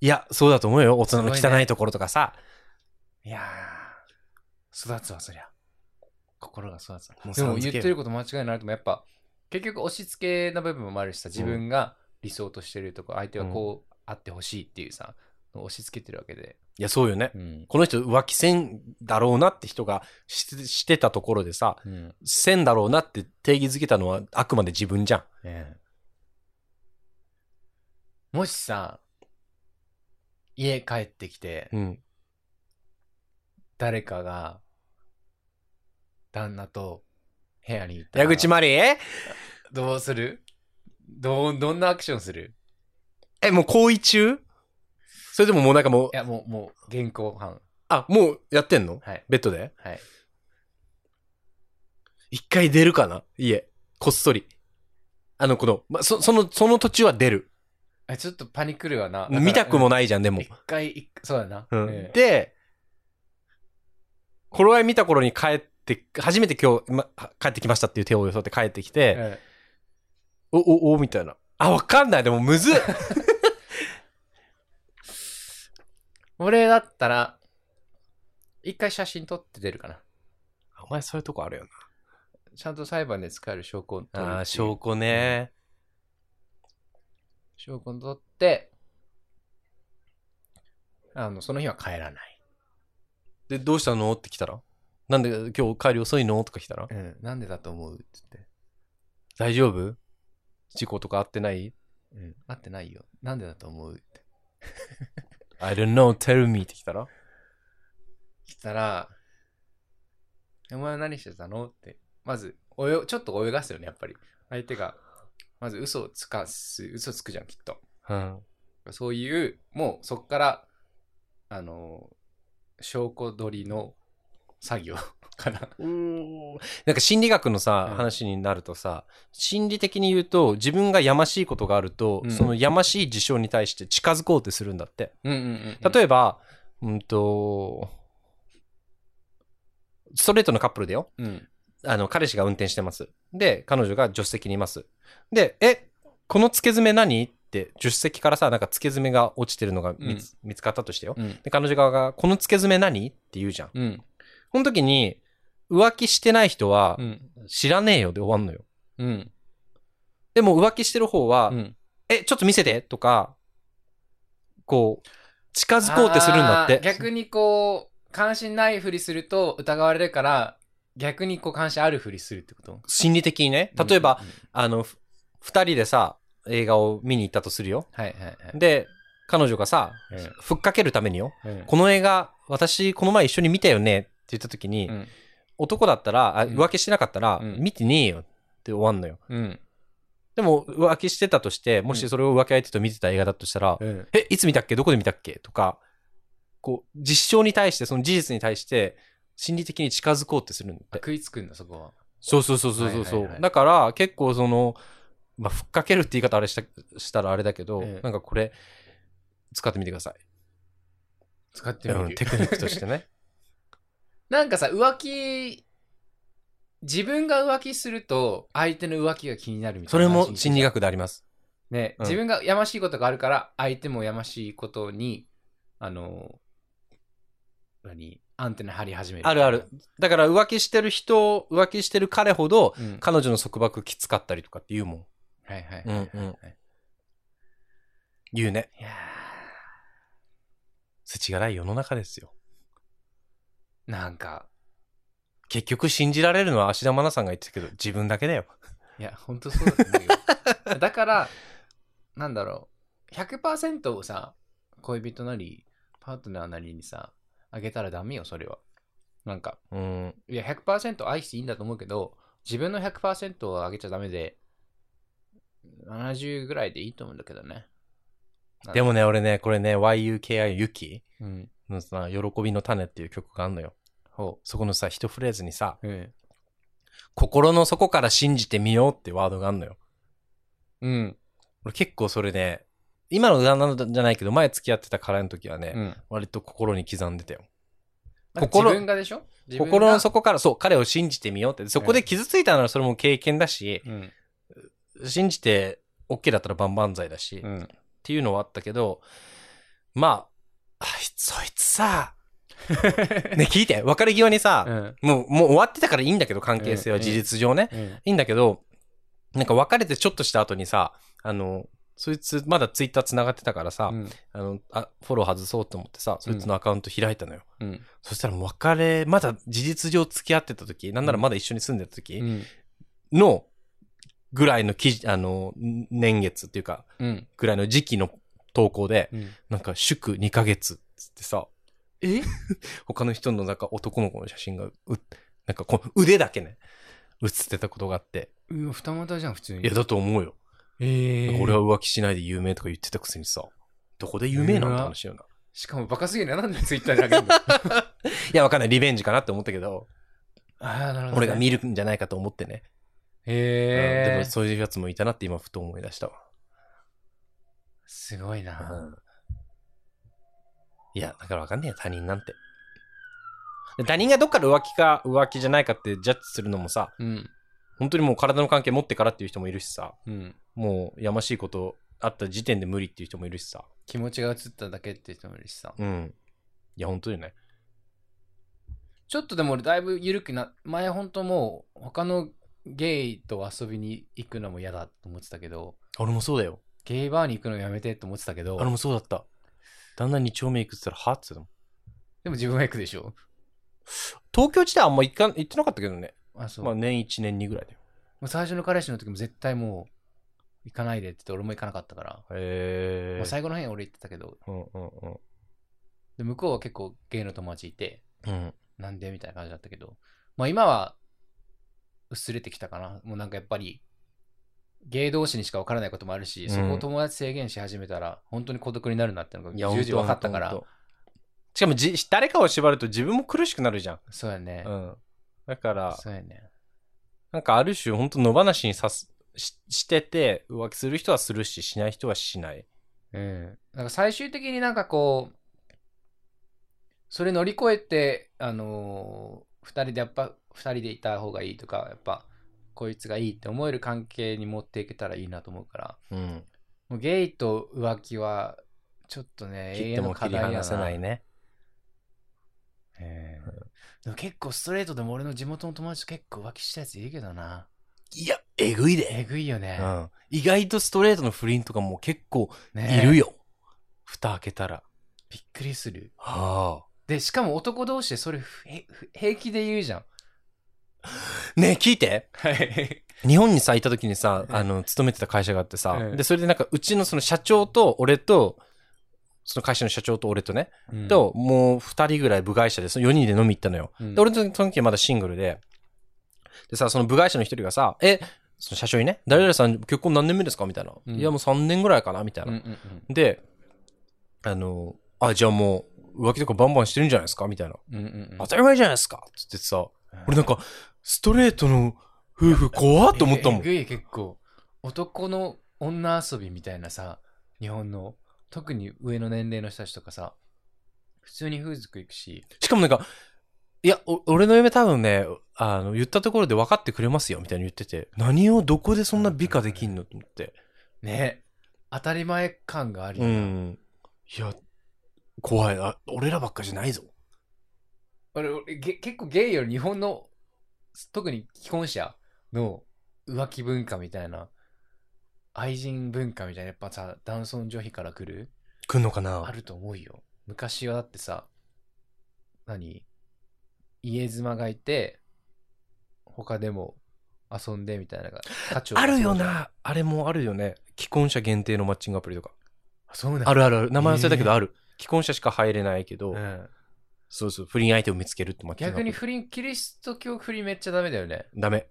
いや、そうだと思うよ。大人の汚いところとかさ。いやー、育つわ、そりゃ。心が育つわ。でも言ってること間違いないともやっぱ、結局押し付けな部分もあるしさ、自分が理想としてるとこ、相手はこうあってほしいっていうさ、押し付けてるわけで。いや、そうよね。うん。この人浮気せんだろうなって人がししてたところでさ、うん。せんだろうなって定義づけたのはあくまで自分じゃん。ええもしさ、家帰ってきて、うん。誰かが、旦那と部屋に行ったら矢口まりえ、どうする？どう、どんなアクションする？え、もう行為中？それでももうなんかもうい、や、もう、もう、現行犯。あ、もうやってんの？はい。ベッドで？はい。一回出るかな？家。こっそり。あの、この、ま、そ、その、その途中は出る。え、ちょっとパニクるわな。見たくもい。ないじゃん、でも一。回、一そうだな。うんええで、頃合い見た頃に帰って、初めて今日、ま、帰ってきましたっていう手を装って帰ってきて、えお、お、お、みたいな。あ、わかんない。でも、むずっ え俺だったら、一回写真撮って出るかな。お前そういうとこあるよちゃんと裁判で使える証拠を取る。ああー、証拠ね。証拠を取って、あの、その日は帰らない。で、どうしたの？って来たら？なんで今日帰り遅いの？とか来たら？うん。なんでだと思う？って言って。大丈夫？事故とかあってない？うん。会ってないよ。なんでだと思う？って。?I don't know, tell me って来たら？来たら、お前は何してたの？って。まず、およ、ちょっと泳がすよね、やっぱり。相手が、まず嘘をつかす、嘘つくじゃん、きっと。うん。そういう、もうそっから、あの、証拠取りの作業 かな。なんか心理学のさ、うん話になるとさ、心理的に言うと、自分がやましいことがあると、うんそのやましい事象に対して近づこうってするんだって。うんうんうん。例えば、うんと、ストレートのカップルだよ。うん。あの、彼氏が運転してます。で、彼女が助手席にいます。で、え、この付け爪何？って、助手席からさ、なんか付け爪が落ちてるのが見つ,、見つかったとしてよ。うん。で、彼女側が、この付け爪何？って言うじゃん。うん。この時に、浮気してない人はう、ん。知らねえよで終わんのよ。うん。でも浮気してる方は、うん。え、ちょっと見せてとか、こう、近づこうってするんだって。逆にこう、関心ないふりすると疑われるから、逆にこう関心あるふりするってこと？心理的にね。例えば、うんうんあの、ふ二人でさ、映画を見に行ったとするよ。はいはいはい。で、彼女がさ、ふっかけるためによ。うんこの映画、私、この前一緒に見たよね言った時に、うん男だったら、あうん浮気してなかったら、うん見てねえよって終わんのよ。うん。でも、浮気してたとして、もしそれを浮気相手と見てた映画だとしたら、うん。え、いつ見たっけ？どこで見たっけ？とか、こう、実証に対して、その事実に対して、心理的に近づこうってするんだって。食いつくんだ、そこは。そうそうそうそうそうそう、はいはいはいだから、結構その、まあ、ふっかけるって言い方あれした、したらあれだけど、ええなんかこれ、使ってみてください。使ってみる。うんテクニックとしてね。なんかさ、浮気、自分が浮気すると、相手の浮気が気になるみたそれいな話。も心理学であります。ね、うん自分がやましいことがあるから、相手もやましいことに、あの、何アンテナ張り始める。あるある。。だから浮気してる人、浮気してる彼ほど、うん。彼女の束縛きつかったりとかって言うもん。はいはいうんうん言うね。いや世知辛い世の中ですよ。ーなんか、結局信じられるのは芦田愛菜さんが言ってたけど、自分だけだよ。いや、ほんとそうだと思うよ。だから、なんだろう、100%をさ、恋人なり、パートナーなりにさ、あげたらダメよ、それは。なんか、うん。いや、100%愛していいんだと思うけど、自分の100%をあげちゃダメで、70ぐらいでいいと思うんだけどね。でもね、俺ね、これね、YUKI ユキうん。のさ、喜びの種っていう曲があんのよ。ほそこのさ、一フレーズにさ、う。うん。心の底から信じてみようってワードがあんのよ。うん。俺結構それね、今の旦那じゃないけど、前付き合ってた彼の時はね、うん。割と心に刻んでたよ。自心分がでしょ？心の底から、そう、彼を信じてみようって。そこで傷ついたならそれも経験だし、うん。信じて OK だったら万々歳だし、っうん。ていうのはあったけど、まあ、あいつ、そいつさ、ね、聞いて、別れ際にさ、うん。もう、もう終わってたからいいんだけど、関係性はうん事実上ね。うん。いいんだけど、なんか別れてちょっとした後にさ、あの、そいつ、まだツイッター繋がってたからさ、うん。あの、あ、フォロー外そうと思ってさ、そいつのアカウント開いたのよ。うん。そしたらもう別れ、まだ事実上付き合ってた時、なんならまだ一緒に住んでた時うん。の、ぐらいの記事、あの、年月っていうか、うん。ぐらいの時期の投稿で、うん。なんか祝2ヶ月つってさ、え？他の人のなんか男の子の写真が、う、なんかこの腕だけね、写ってたことがあって。うん、二股じゃん、普通に。いや、だと思うよ。ええ俺は浮気しないで有名とか言ってたくせにさ、どこで有名なん？て話よな。しかもバカすぎるな。なんでツイッターであげるの？あ いや、わかんない。リベンジかなって思ったけど、あ、なるほど、ね。俺が見るんじゃないかと思ってね。うんへえでもそういうやつもいたなって今ふと思い出したわ。すごいな。うんいや、だからわかんねえよ、他人なんて。で他人がどっから浮気か浮気じゃないかってジャッジするのもさ、うん。本当にもう体の関係持ってからっていう人もいるしさ、うん。もうやましいことあった時点で無理っていう人もいるしさ。気持ちが移っただけって人もいるしさ。うん。いや、本当にね。ちょっとでも俺だいぶ緩くな、前ほんともう他のゲイと遊びに行くのも嫌だと思ってたけど、俺もそうだよ。ゲイバーに行くのやめてって思ってたけど、俺もそうだった。旦那2丁目行くって言ったら、はって言ってでも自分は行くでしょ。東京自体あんま行かん行ってなかったけどね。あ、そう。まあ年1年2ぐらいだよ。もう最初の彼氏の時も絶対もう行かないでって言って俺も行かなかったから、へえまあ、。最後の辺俺行ってたけど、うんうんうん。で向こうは結構ゲイの友達いて、うん。なんでみたいな感じだったけど、まあ今は薄れてきたかな。もうなんかやっぱり、ゲイ同士にしか分からないこともあるし、うんそこを友達制限し始めたら、本当に孤独になるなってのがいや、重々分かったからほんと、ほんとしかもじ、誰かを縛ると自分も苦しくなるじゃん。そうやね。うん。だから、そうやね。なんかある種、本当野放しにさすししてて、浮気する人はするし、しない人はしない。うん。なんか最終的になんかこう、それ乗り越えて、あのー二人でやっぱ、二人でいた方がいいとか、やっぱ、こいつがいいって思える関係に持っていけたらいいなと思うから、うん。もうゲイと浮気は、ちょっとね、永遠の課題やな。ないね。ええでも結構ストレートでも俺の地元の友達と結構浮気したやついるけどな。いや、えぐいえで。ぐいよね。うん。意外とストレートの不倫とかも結構ねいるよ。蓋開けたら。びっくりする。はで、しかも男同士でそれ平気で言うじゃん。あ。ねえ、聞いて。はい。日本にさ、いた時にさ、うんあの、勤めてた会社があってさ、うんで、それでなんか、うちのその社長と俺と、その会社の社長と俺とね、と、もう二人ぐらい部外者で、その4人で飲み行ったのよ。うんで、俺とその時はまだシングルで、でさ、その部外者の一人がさ、え、その社長にね、誰々さん結婚何年目ですか？みたいな。うんいや、もう3年ぐらいかなみたいな。うんうんうんで、あの、あ、じゃあもう、浮気とかバンバンしてるんじゃないですか？みたいな。うんうんうん当たり前じゃないですか？つってさ、俺なんか、ストレートの夫婦怖っと思ったもん。えぐい結構。男の女遊びみたいなさ、日本の、特に上の年齢の人たちとかさ、普通に風俗行くし、しかもなんか、いや、お俺の嫁多分ね、あの、言ったところで分かってくれますよ、みたいに言ってて、何をどこでそんな美化できんのと思って。ね、当たり前感があるうよな。ん。いや、怖い。あ、俺らばっかじゃないぞ。俺俺げ結構ゲイより日本の特に既婚者の浮気文化みたいな愛人文化みたいなやっぱさ男尊女卑から来る来んのかな？あると思うよ昔はだってさ何？家妻がいて他でも遊んでみたいなのが価値をあるよな。あれもあるよね。既婚者限定のマッチングアプリとか。あそうなんあるあるある。名前忘れたけどえーある。既婚者しか入れないけど、うん、そうそう、不倫相手を見つけるって。逆に不倫キリスト教不倫めっちゃダメだよねダメ。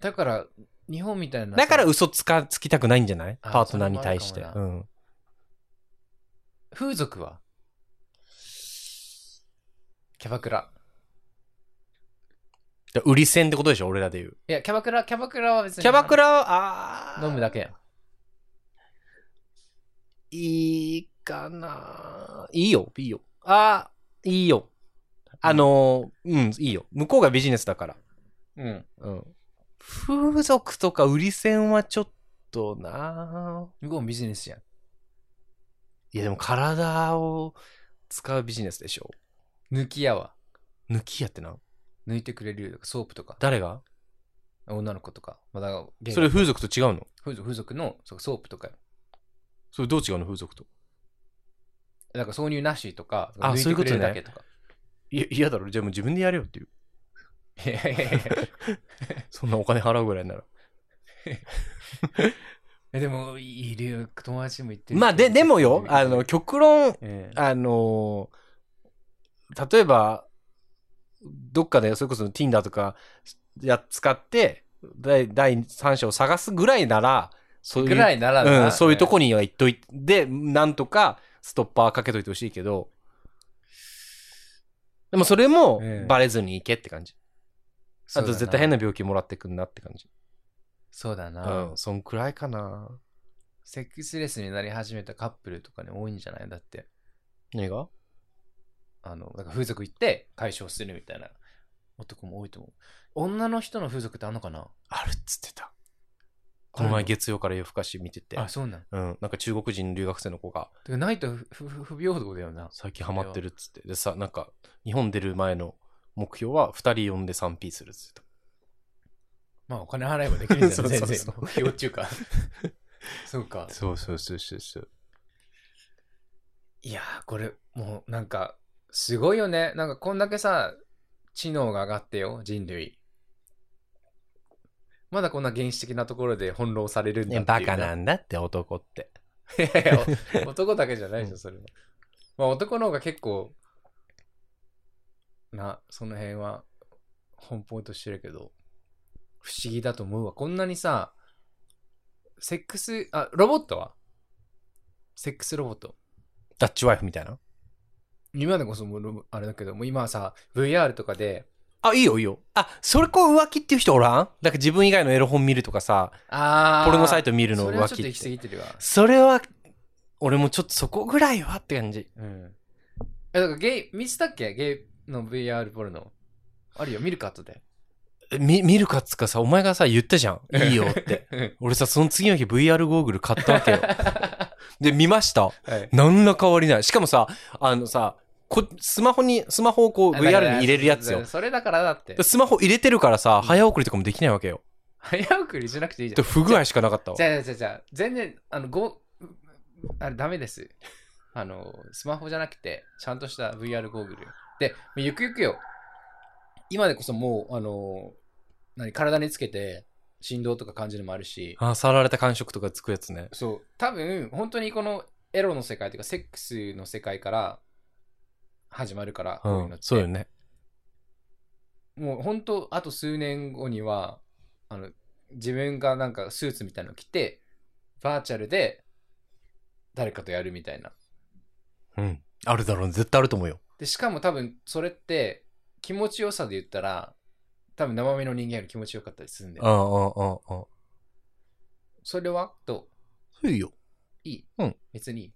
だから日本みたいなさだから嘘つか、つきたくないんじゃない？あパートナーに対して。それもあるかもうん。風俗は？キャバクラ。だ売り線ってことでしょ？俺らで言う。いや、キャバクラ、キャバクラは別に。キャバクラは、あー飲むだけやん。いいかないいよ、いいよ。あーいいよ。あのー、うん、いいよ。向こうがビジネスだから。うん。うん。風俗とか売り線はちょっとな向こうもビジネスやん。いやでも体を使うビジネスでしょ抜き屋は。抜き屋ってな。抜いてくれるとか、ソープとか、誰が？女の子とか。まだそれ風俗と違うの？風俗風俗のそうソープとかよ。それどう違うの風俗と？だから挿入なしとか、あ抜いてくれるそういうことねだけとか。いや、嫌だろ。じゃあもう自分でやれよっていう。いやいやいやそんなお金払うぐらいなら。えでも、いるよ。友達も言ってる。まあ、で、でもよ、あの、、極論、ええあのー例えば、どっかで、それこそ Tinder とかや使って、第第三者を探すぐらいなら、そういう、ぐらいならなうん、そういうとこに。には行っといて、で、なんとかストッパーかけといてほしいけど、でもそれもええバレずに行けって感じ。あと絶対変な。な病気もらってくんなって感じ。そうだな。うん、そんくらいかな。セックスレスになり始めたカップルとかに多いんじゃない？だって。何が？あの、なんか風俗行って解消するみたいな男も多いと思う。女の人の風俗ってあんのかな？あるっつってた。この前月曜から夜更かし見てて。あ、そうなん。うん、なんか中国人の留学生の子がてかないと不不不平等だよな。最近ハマってるっつって。でさ、なんか日本出る前の目標は2人呼んで 3P するっつってまあお金払えばできるんだそうよ。そうそう目標っていうか。そうかた。。そうそうそうそうそう。いやー、これ、もうなんか、すごいよね。なんかこんだけさ、知能が上がってよ、人類。まだこんな原始的なところで翻弄されるんだね、っていうバカなんだって男って。いやいやお 男だけじゃないでしょ、それは。まあ男の方が結構、な、その辺は、奔放としてるけど、不思議だと思うわ。こんなにさ、セックス、あ、ロボットは？セックスロボット。ダッチワイフみたいな？今でこそもうあれだけど、もう今はさ、VR とかで、あ、いいよいいよ。あ、それこう浮気っていう人おらん？だから自分以外のエロ本見るとかさ、あポルノサイト見るのそれは浮気っちょっと行き過て。ぎてるわ。それは、俺もちょっとそこぐらいはって感じ。うん。え、だからゲイ、見せたっけ？ゲイの VR ポルノ。あるよ、見るか後で。えみ、見るかっつかさ、お前がさ、言ったじゃん。いいよって。うん俺さ、その次の日 VR ゴーグル買ったわけよ。で、見ました。はい。何ら変わりない。しかもさ、あのさ、こスマホに、スマホをこう VR に入れるやつよ。それだからだってで。スマホ入れてるからさ、早送りとかもできないわけよ。早送りしなくていいじゃでん。不具合しかなかったわじ。ゃあじゃあじゃあ全然、あの、ご、あれダメです。あの、スマホじゃなくて、ちゃんとした VR ゴーグル。で、ゆくゆくよ。今でこそもう、あの、何、体につけて振動とか感じるのもあるし、あ、触られた感触とかつくやつね。そう、多分、本当にこのエロの世界というか、セックスの世界から始まるから、うこういうのって。ん、そうよね。もう本当、あと数年後には、あの、自分がなんかスーツみたいなの着て、バーチャルで誰かとやるみたいな。うん。あるだろうね。絶対あると思うよ。で、しかも多分それって気持ちよさで言ったら、多分生身の人間より気持ちよかったりするんだよ。うんうんうんうん。それは？どいいよ。ういい？うん。別にいい？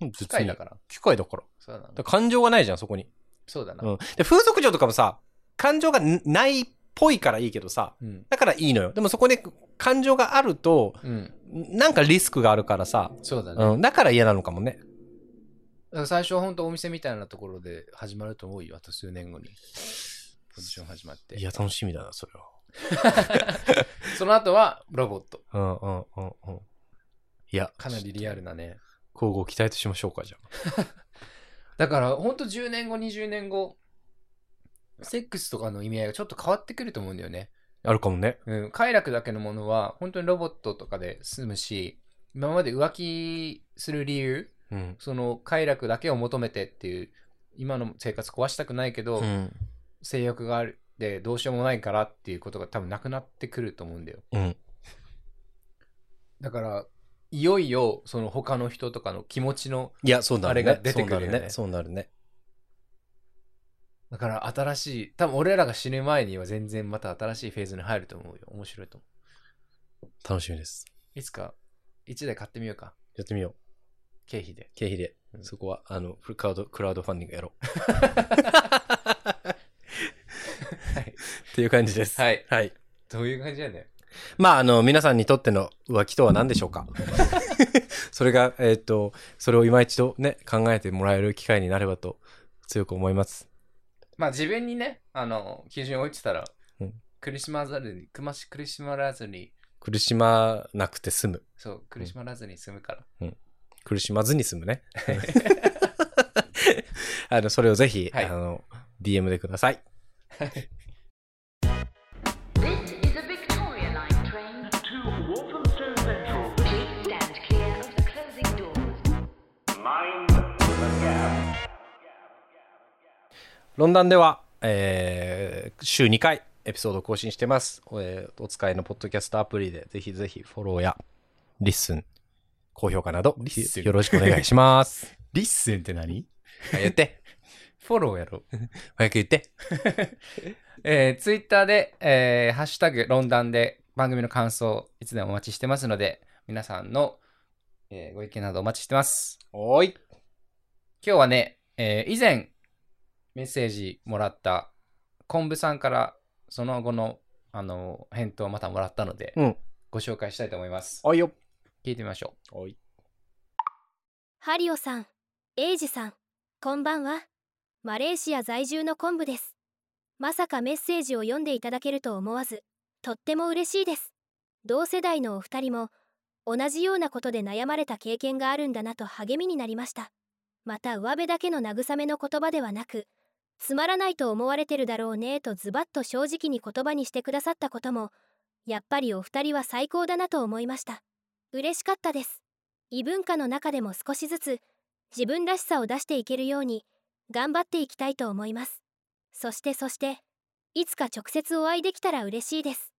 うん機械だから。機械だから。そうだ感情がないじゃん、そこに。そうだな。うん。で、風俗嬢とかもさ、感情がんないっぽいからいいけどさ、うん。だからいいのよ。でもそこで感情があると、うん。なんかリスクがあるからさ、そうだね。うん。だから嫌なのかもね。最初は本当お店みたいなところで始まると思うよ。あと数年後に。ポジション始まってい。や、楽しみだな、それは。その後はロボット。うんうんうんうん。いや、かなりリアルなね。交互期待としましょうか、じゃ だから本当10年後、20年後、セックスとかの意味合いがちょっと変わってくると思うんだよね。あ。あるかもね。うん。快楽だけのものは本当にロボットとかで済むし、今まで浮気する理由、うん。その快楽だけを求めてっていう、今の生活壊したくないけど、うん。性欲があるでどうしようもないからっていうことが多分なくなってくると思うんだよ。うん。だから、いよいよその他の人とかの気持ちの、いや、そうなるね。あれが出てくるよねそうなるね。だから新しい、多分俺らが死ぬ前には全然また新しいフェーズに入ると思うよ。面白いと思楽しみです。う。いつか1台買ってみようか。やってみよう。経費で。経費で。うんそこは、あの、クラウド、クラウドファンディングやろう。はい。っていう感じです。はい。はい。どういう感じやねん。まあ、あの、皆さんにとっての浮気とは何でしょうか？それが、えっ、と、それを今一度ね、考えてもらえる機会になればと強く思います。まあ自分にね、あの、基準を置いてたら、うん苦しまざるに、くまし苦しまらずに、苦しまなくて済む。そう、苦しまらずに済むから。苦しまずに済むね。あの、それをぜひ、はいあの、DM でください。ロンダンでは、えー週2回エピソード更新してます。えーお使いのポッドキャストアプリでぜひぜひフォローやリッスン、高評価などよろしくお願いします。リッスンって何？はい言って。フォローやろ。早く言って。えー、ツイッターで、えーハッシュタグ、ロンダンで番組の感想、いつでもお待ちしてますので、皆さんの、えーご意見などお待ちしてます。おーい。今日はね、えー以前メッセージもらった昆布さんからその後の、あの返答をまたもらったので、うんご紹介したいと思います。おいよ。聞いてみましょおい。ハリオさん、エイジさん、こんばんは。マレーシア在住の昆布です。まさかメッセージを読んでいただけると思わず、とっても嬉しいです。同世代のお二人も、同じようなことで悩まれた経験があるんだなと励みになりました。また、上辺だけの慰めの言葉ではなく、つまらないと思われてるだろうねとズバッと正直に言葉にしてくださったことも、やっぱりお二人は最高だなと思いました。嬉しかったです。異文化の中でも少しずつ自分らしさを出していけるように頑張っていきたいと思いますそしてそしていつか直接お会いできたら嬉しいです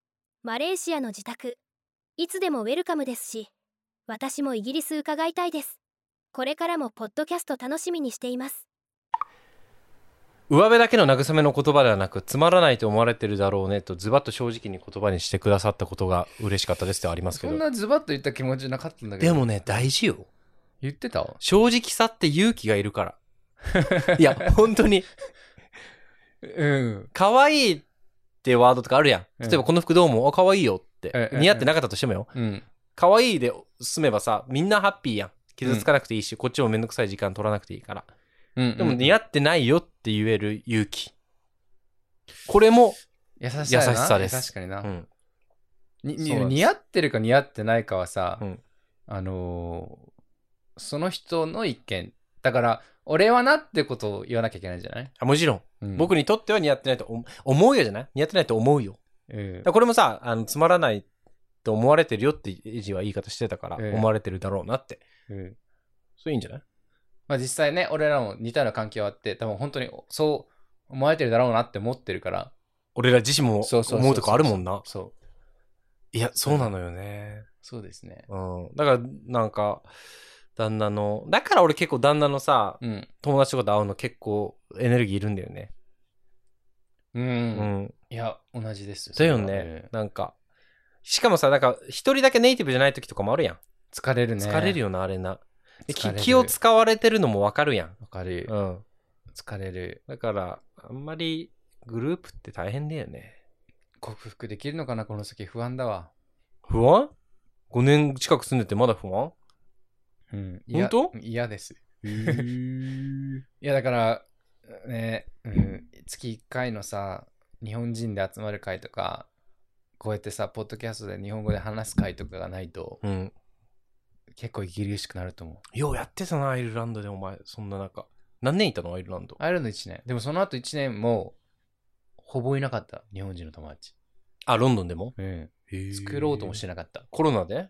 マレーシアの自宅いつでもウェルカムですし私もイギリス伺いたいですこれからもポッドキャスト楽しみにしています上辺だけの慰めの言葉ではなく、つまらないと思われてるだろうねと、ズバッと正直に言葉にしてくださったことが嬉しかったですってありますう。けど。そんなズバッと言った気持ちなかったんだけど。でもね、大事よ。言ってた？正直さって勇気がいるから。いや、本当に。うん。可愛いってワードとかあるやん。うん例えばこの服どう思う？あ、可愛いよってうん。似合ってなかったとしてもよ。うん。可愛いで済めばさ、みんなハッピーやん。傷つかなくていいし、こっちもめんどくさい時間取らなくていいから。うん。でも似合ってないよって言える勇気。これも、優しさやな優しさです確かにな。うん。似合ってるか似合ってないかはさ、うんあのーその人の意見。だから、俺はなってことを言わなきゃいけないんじゃない、あもちろん、うん僕にとっては似合ってないと思思うよじゃない？似合ってないと思うよ。うんだからこれもさ、あの、つまらないと思われてるよってエイジは言い方してたから、ええ思われてるだろうなって。うんそれいいんじゃない？まあ実際ね、俺らも似たような環境あって、多分本当にそう思われてるだろうなって思ってるから。俺ら自身も思うとこあるもんな。そう。いや、そうなのよね。そうですね。うん。だから、なんか、旦那の、だから俺結構旦那のさ、うん。友達とかと会うの結構エネルギーいるんだよね。うん。うん。いや、同じです。だよね。。なんか、しかもさ、なんか、一人だけネイティブじゃない時とかもあるやん。疲れるね。よ。疲れるよな、あれな。気を使われてるのもわかるやん。わかる。うん。疲れる。だから、あんまりグループって大変だよね。克服できるのかな、この先不安だわ。不安 ?5 年近く住んでてまだ不安？うん。本当？いや嫌です。いや、だから、ね、うん、月1回のさ、日本人で集まる会とか、こうやってさ、ポッドキャストで日本語で話す会とかがないと、うん。結構息苦しくなると思う。ようやってたな、アイルランドでお前、そんな中。何年いたのアイルランド？アイルランド1年。でもその後1年も、ほぼいなかった。日本人の友達。あ、ロンドンでも？うん。作作ろうともしてなかった。コロナで？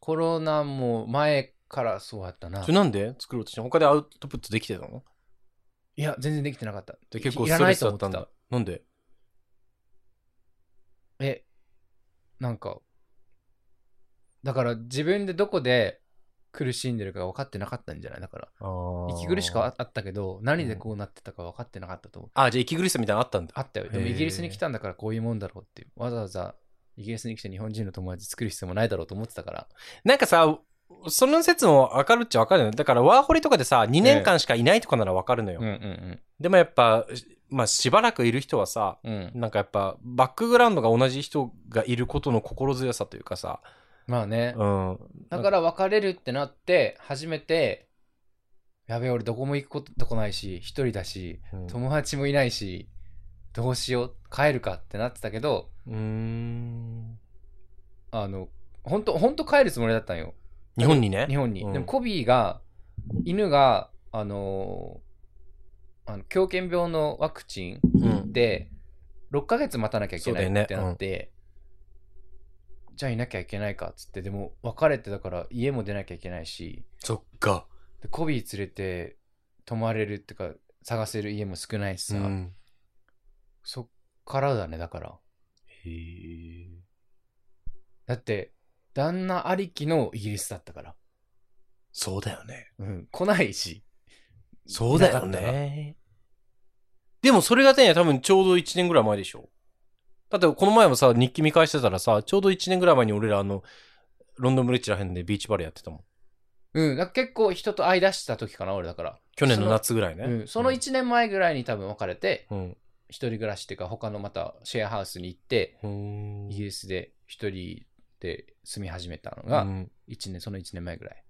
コロナも前からそうやったなそれ。なんで？作ろうとして他でアウトプットできてたの？いや、全然できてなかった。で結構いらないストレスと思ってただったんだ。。なんで？え、なんか、だから自分でどこで苦しんでるか分かってなかったんじゃない？だから、息苦しくはああったけど、何でこうなってたか分かってなかったと思う。あ、じゃあ息苦しさみたいなのあったんだ。あったよ。でもイギリスに来たんだからこういうもんだろうっていう。わざわざイギリスに来て日本人の友達作る必要もないだろうと思ってたから。なんかさ、その説もわかるっちゃわかるよね。だからワーホリとかでさ、2年間しかいないとかならわかるのよ。うんうんでもやっぱ、まあしばらくいる人はさ、うん。うん。なんかやっぱバックグラウンドが同じ人がいることの心強さというかさ、まあね。うん。だから別れるってなって、初めて、やべえ、俺どこも行くこととこないし、一人だし、うん友達もいないし、どうしよう、帰るかってなってたけど、うーん。あの、本当本当帰るつもりだったんよ。日本にね？日本に。うんでもコビーが、犬が、あのーあの狂犬病のワクチンうん。で、6ヶ月待たなきゃいけないってなって、じゃあいなきゃいけないかっつって、でも別れてだから家も出なきゃいけないし、そっか。でコビー連れて泊まれるっていうか、探せる家も少ないしさ、うん。そっからだね、だから。へえ。だって、旦那ありきのイギリスだったから。そうだよね。うん、来ないし。そうだよね。でもそれがね、多分ちょうど1年ぐらい前でしょ。だってこの前もさ、日記見返してたらさ、ちょうど1年ぐらい前に俺らあの、ロンドンブリッジらへんでビーチバレーやってたもん。うん、だから結構人と会い出した時かな、俺だから。去年の夏ぐらいね。うん、その1年前ぐらいに多分別れて、うん。一人暮らしっていうか他のまたシェアハウスに行って、うん。イギリスで一人で住み始めたのが、うん一年、その1年前ぐらい。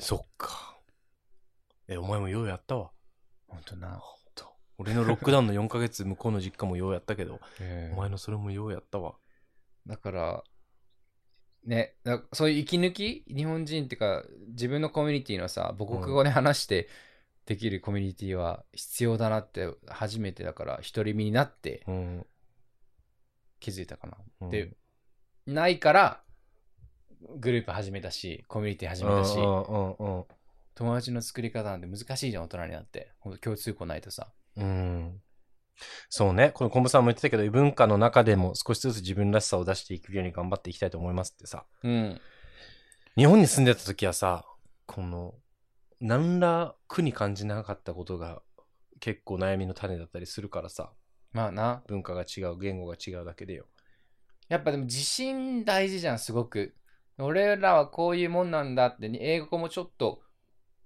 そっか。え、お前もようやったわ。ほんとな。俺のロックダウンの4ヶ月向こうの実家もようやったけど、うんお前のそれもようやったわ。だから、ね、だそういう息抜き？日本人っていうか、自分のコミュニティのさ、母国語で話してできるコミュニティは必要だなって、初めてだから、独り身になってうん。気づいたかな。うんで、ないから、グループ始めたし、コミュニティ始めたし、友達の作り方なんて難しいじゃん、大人になって。ほんと共通項ないとさ。うん。そうね。このコンブさんも言ってたけど、異文化の中でも少しずつ自分らしさを出していくように頑張っていきたいと思いますってさ。うん。日本に住んでた時はさ、この、何ら苦に感じなかったことが結構悩みの種だったりするからさ。まあな。文化が違う、言語が違うだけでよ。やっぱでも自信大事じゃん、すごく。俺らはこういうもんなんだって、英語もちょっと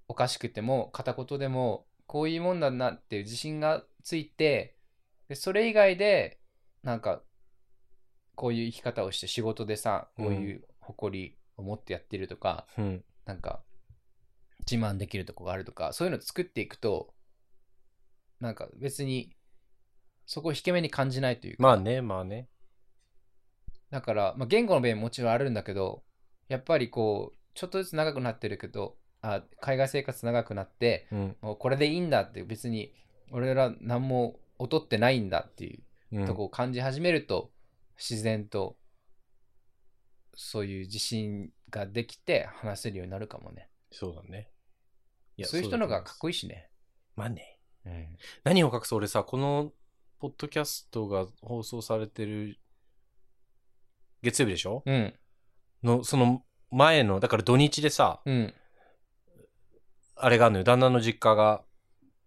おかしくても、片言でも、こういうもんだなっていう自信がついて、でそれ以外で、なんか、こういう生き方をして仕事でさ、こういう誇りを持ってやってるとか、うん。なんか、自慢できるとこがあるとか、そういうのを作っていくと、なんか別に、そこを引け目に感じないというか、まあね、まあね。だから、まあ、言語の弁ももちろんあるんだけど、やっぱりこう、ちょっとずつ長くなってるけど、あ海外生活長くなって、うん。もうこれでいいんだって、別に俺ら何も劣ってないんだっていううんとこを感じ始めると、自然と、そういう自信ができて話せるようになるかもね。そうだね。そういう人の方がかっこいい。しね。まあね。うん。何を隠す俺さ、このポッドキャストが放送されてる月曜日でしょ？うん。の、その前の、だから土日でさ、うん。あれがあるのよ。旦那の実家が、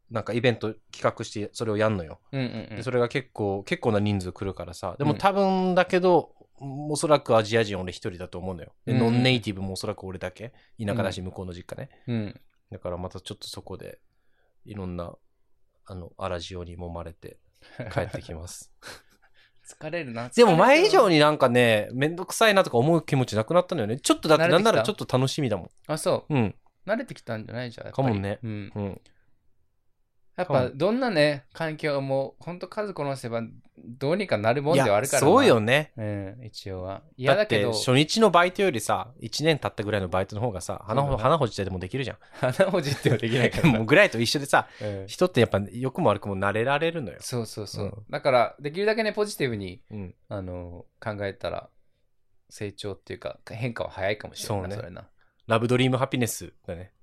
なんかイベント企画して、それをやんのよ。うんうんうんでそれが結構、結構な人数来るからさ。でもうん多分だけど、おそらくアジア人俺一人だと思うのよ。でうんノンネイティブもおそらく俺だけ。田舎だし、向こうの実家ね。うん。だからまたちょっとそこで、いろんな、あの、アラジオに揉まれて帰ってきます。疲れるな。でも前以上に。になんかね、めんどくさいなとか思う気持ちなくなったのよね。ちょっとだってなんならちょっと楽しみだもん。あ、そう。うん。慣れてきたんじゃないじゃん。かもねうん。うん。やっぱどんなね、環境も本当数こなせばどうにかなるもんではあるからな。そうよね。うん、一応は。嫌だけど、だって初日のバイトよりさ、1年経ったぐらいのバイトの方がさ、花ほ花ほじってでもできるじゃん。鼻ほじってはできないからな。もうぐらいと一緒でさ、うん人ってやっぱ良くも悪くも慣れられるのよ。そうそうそう。うんだから、できるだけね、ポジティブに、うん。あの、考えたら、成長っていうか、変化は早いかもしれないな、そうねそれな。ラブドリームハピネスだね。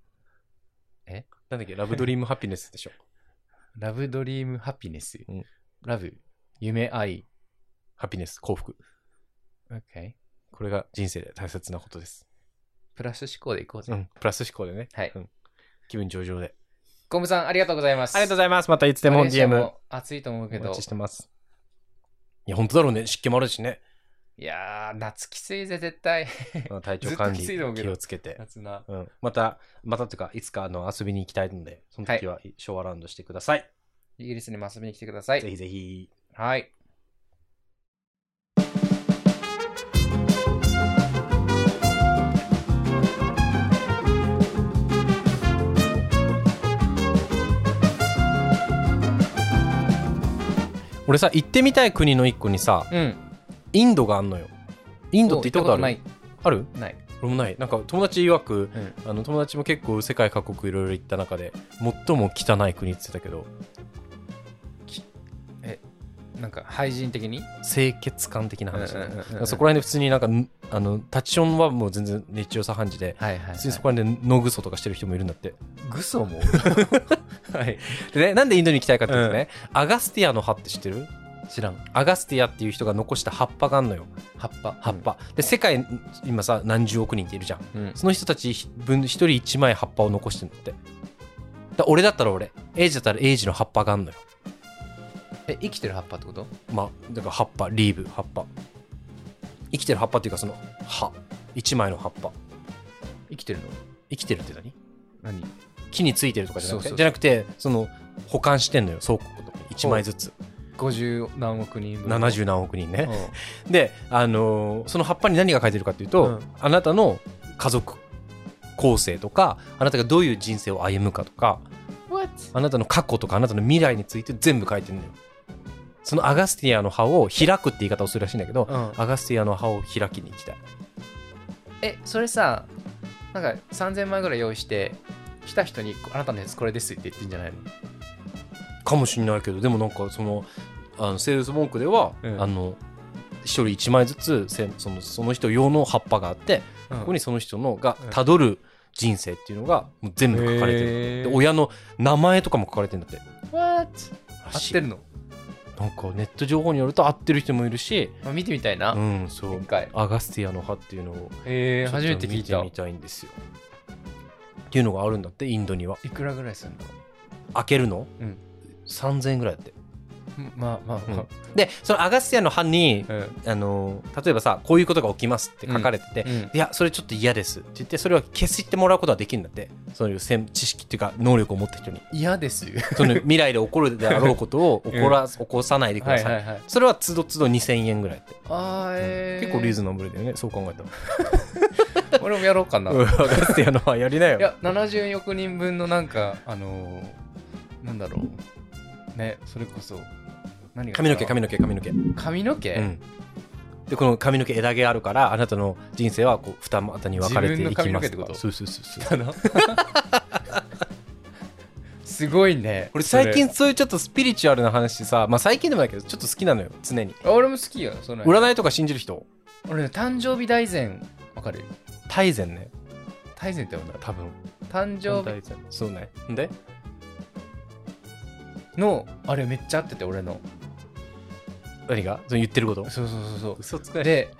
え？なんだっけ？ラブドリームハピネスでしょ。ラブドリームハピネス？うんラブ、夢愛。ハピネス、幸福。OK。これが人生で大切なことです。プラス思考でいこうぜ。うん。プラス思考でね。はいうん気分上々で。コムさん、ありがとうございます。ありがとうございます。またいつでも DM も暑いと思うけどお待ち。してます。いや、本当だろうね。湿気もあるしね。いやー、夏きついぜ、絶対。まあ体調管理気をつけて。夏な。うん。また、またというか、いつかあの遊びに行きたいので、その時は昭和ランドしてください。イギリスにも遊びに来てください。ぜひぜひ。はい。俺さ、行ってみたい国の一個にさ、うん。インドがあんのよ。インドって行ったことある？ない。ある？ない。俺もない。なんか友達曰くうん。あの友達も結構世界各国いろいろ行った中で最も汚い国って言ってたけどなんか廃人的に？清潔感的な話ね。うんうんそこら辺で普通になんかんあのタッチションはもう全然日常茶飯事ではいはい、普通にそこら辺で野ぐそとかしてる人もいるんだって。グソも？はい。でねなんでインドに行きたいかっていうとね、アガスティアの葉って知ってる？知らん。アガスティアっていう人が残した葉っぱがあんのよ。葉っぱ葉っぱ、で世界今さ何十億人っているじゃん。うん。その人たち分一人一枚葉っぱを残してるんだって。だ俺だったら俺。エイジだったらエイジの葉っぱがあんのよ。え生きてる葉っぱってこと？まあだから葉っぱリーブ葉っぱ。生きてる葉っぱっていうかその葉。一枚の葉っぱ。生きてるの？生きてるって何？何？木についてるとかじゃなくて？じゃなくてその保管してんのよ倉庫とかに。1枚ずつ50何億人分70何億人ね。うで、あのーその葉っぱに何が書いてるかっていうと、うん。あなたの家族構成とかあなたがどういう人生を歩むかとか?あなたの過去とかあなたの未来について全部書いてるのよ。そのアガスティアの葉を開くって言い方をするらしいんだけど、うん。アガスティアの葉を開きに行きたい。えそれさなんか3000万ぐらい用意して来た人にあなたのやつこれですって言ってんじゃないの？かもしれないけどでもなんかそのあのセールス文句では、うんあの一人一枚ずつせそのその人用の葉っぱがあって、ここにその人のがうん。たどる人生っていうのがもう全部書かれてる親の名前とかも書かれてるんだって。What? 合ってるの、なんかネット情報によると合ってる人もいるしまあ、見てみたいな、うんそう。アガスティアの葉っていうのを初めて聞いた見てみたいんですよ。っていうのがあるんだってインドには。いくらぐらいするの？開けるの、うん。3000円ぐらいだって、うんまあまあ。まあ、でそのアガスティアの葉にうんあの例えばさこういうことが起きますって書かれてて、うん。いやそれちょっと嫌ですって言ってそれを消してもらうことはできるんだって。そういう専知識っていうか能力を持った人に。嫌ですよ。その未来で起こるであろうことを 起こら、起こさないでください、はいはいはい。それはつどつど2000円ぐらいって、あーえー、結構リーズナブルだよね。そう考えたら 俺もやろうかな。うんアガスティアの葉やりなよ。いや70億人分のなんかあのー、なんだろう。ねそれこそ何が髪の毛髪の毛髪の毛、髪の毛、うん。でこの髪の毛枝毛あるからあなたの人生はこう二股に分かれていきますと。そうそうそう すごいね俺最近そそういうちょっとスピリチュアルな話さまあ最近でもないけどちょっと好きなのよ常に。俺も好きよその占いとか信じる人？俺ね誕生日大善わかる？大善ね。大善って呼んだ。多分。誕生日。そうね。んで？のあれめっちゃ合ってて俺の何が？その言ってること？そうそうそうそう。嘘つかないで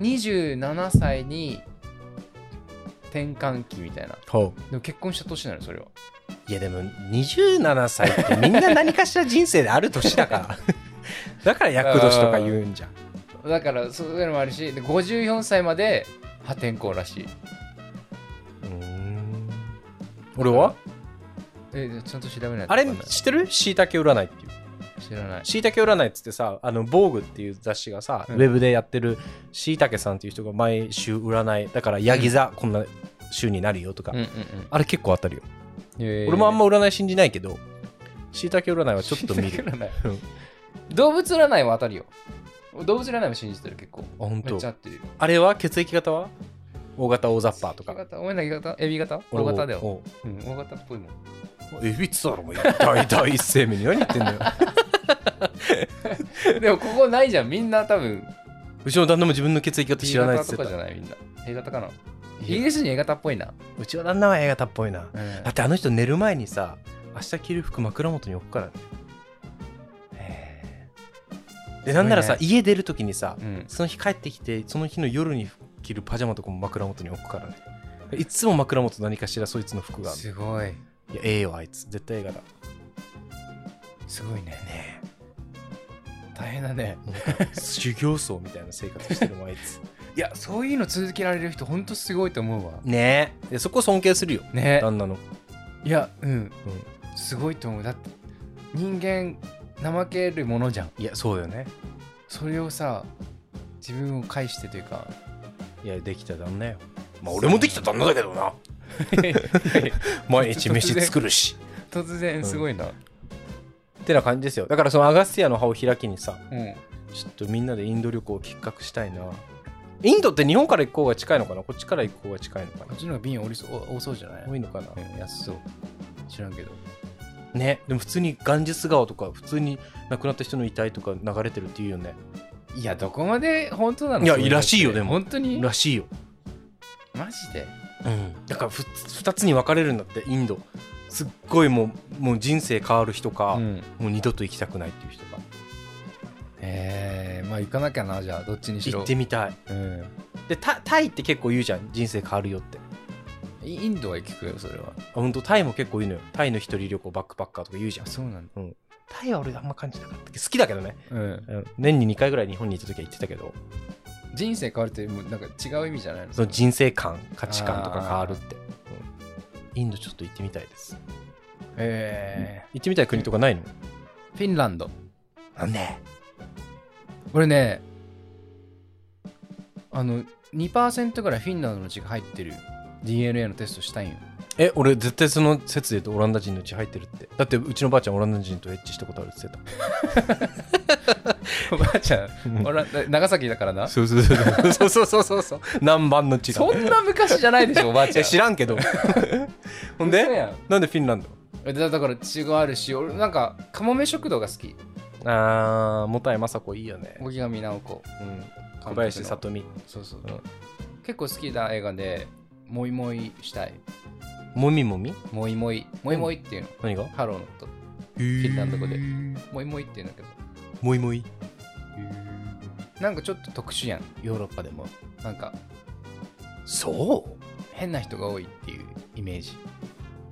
27歳に転換期みたいな。ほでも結婚した年なのそれは。ういやでも27歳ってみんな何かしら人生である年だから。だから厄年とか言うんじゃん。だからそういうのもあるしで54歳まで破天荒らしい。うーん。俺は？えちゃんと調べないとあれわかんない。知ってる？しいたけ占いっていう知らない。しいたけ占いっつってさあの防具っていう雑誌がさ、うん。ウェブでやってるしいたけさんっていう人が毎週占いだからヤギ座、こんな週になるよとか、うんうんあれ結構当たるよ、俺もあんま占い信じないけどしいたけ占いはちょっと見る。椎茸占い。うん。動物占いは当たるよ。動物占いも信じてる結構。あ本めっ当ちゃ合ってる。よあれは血液型は？O 型大雑把とか。A 型。お前何型？エビ型？俺 O 型だよ。おう。ん O 型っぽいもん。エビっつったらもう大第一声目に何言ってんだよ でもここないじゃん。みんな多分。うちの旦那も自分の血液型 B 知らないっ型とつってた。かじゃないみんな。A 型かな。イギリス人 A 型っぽいな。うちの旦那は A 型っぽいな。うん。だってあの人寝る前にさ明日着る服枕元に置くからね。でなんならさ、す家出る時にさ、うん。その日帰ってきてその日の夜に着るパジャマとかも枕元に置くからね。いつも枕元何かしらそいつの服がある。すごい。いやええよあいつ。絶対 A 型すごいね。ね。大変だね。修行僧みたいな生活してるもんあいつ。いやそういうの続けられる人ほんとすごいと思うわ。ね。えでそこ尊敬するよ。ね。旦那の。いやうん。すごいと思う。だって人間怠けるものじゃん。いやそうよね。それをさ自分を介してというか。いやできた旦那よ。まあ俺もできた旦那だけどな。毎日飯作るし。突然すごいなってな感じですよ。だからそのアガスティアの葉を開きにさうん。ちょっとみんなでインド旅行を企画したいな。インドって日本から行く方が近いのかな？こっちから行く方が近いのかこっちの方が瓶多りそう多そうじゃない？な多いのかな？うん安そう。知らんけど。ね。でも普通にガンジス川とか普通に亡くなった人の遺体とか流れてるっていうよね。いや、どこまで本当なの？いやらしいよでも。本当に？らしいよ。マジで？うん。だからふ2つに分かれるんだってインドすっごいもうもう人生変わる人か、うん。もう二度と行きたくないっていう人がえー、まあ行かなきゃな、じゃあ、どっちにしろ。行ってみたい。うん。でタタイって結構言うじゃん人生変わるよって。イインドは聞くよ、それは。あ本当？タイも結構言うのよ。タイの一人旅行バックパッカーとか言うじゃん。そうなんだ。タイは俺あんま感じなかったけど好きだけどね。うん。うん。年に2回ぐらい日本に行った時は行ってたけど。人生変わるって、もうなんか違う意味じゃないの？その人生観価値観とか変わるって、うんインドちょっと行ってみたいです。え行ってみたい国とかないの？ー、フィンランド。なんで？俺ね、あの、2%ぐらいフィンランドの血が入ってる DNA のテストしたいんよ。え俺絶対その説で言うとオランダ人の血入ってるって。だってうちのばあちゃんオランダ人とエッチしたことあるって言ってた。ばあちゃんオラ長崎だからな。そうそうそう。そうそうそうそうそう。南蛮の血が。そんな昔じゃないでしょおばあちゃん。知らんけど。ほんで？なんでフィンランド？だだから血があるし俺なんかかもめ食堂が好き。ああいまさこいいよね。小木上直子、うん、小林さとみそうそう、うん、結構好きな映画でモイモイしたい。もみもみ？もいもい。もいもいっていうの。何が？ハローのこと。フィンランド語でもいもいっていうんだけど。もいもいなんかちょっと特殊やん。ヨーロッパでも。なんか、そう？変な人が多いっていうイメージ。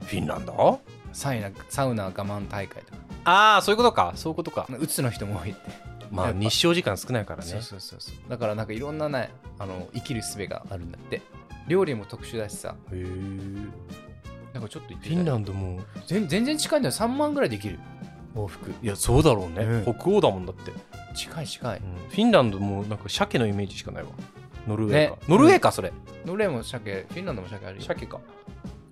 フィンランド？サウナ、サウナ我慢大会とか。ああそういうことかそういうことかうつの人も多いって。まあ日照時間少ないからねそうそうそうそう。だからなんかいろんなね、あの、生きる術があるんだって。料理も特殊だしさ。へえなんかちょっと行ってフィンランンドも全全然近いんだよ。3万ぐらいできる。往復。いやそうだろうね、うん北欧だもんだって、近い近い。フィンランドもなんか鮭のイメージしかないわノルウェーか、ねノルウェーかそれ、ノルウェーも鮭、フィンランドも鮭あるよ。鮭か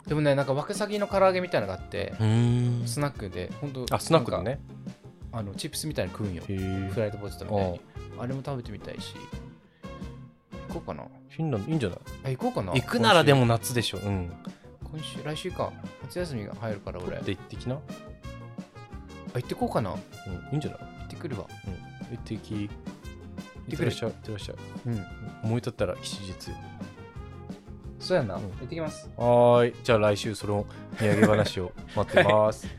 でもね、なんかワカサギの唐揚げみたいなのがあって、うんスナックで、ほんとあスナックだねあの、チップスみたいに食うんよ。へえフライドポテトみたいに。あれも食べてみたいし。行こうかな。フィンランドいいんじゃない？あ、行こうかな。行くならで今も夏でしょうん週。今週、来週か。夏休みが入るから俺。あで行ってきな、行ってこうかな。行うん、いいんじゃない？ってくるわ。行ってき行ってくるらっしゃい行ってらっしゃいうん。思い立ったら吉日そうやな。うん行ってきます。はーい。じゃあ来週その土産話を 待ってます。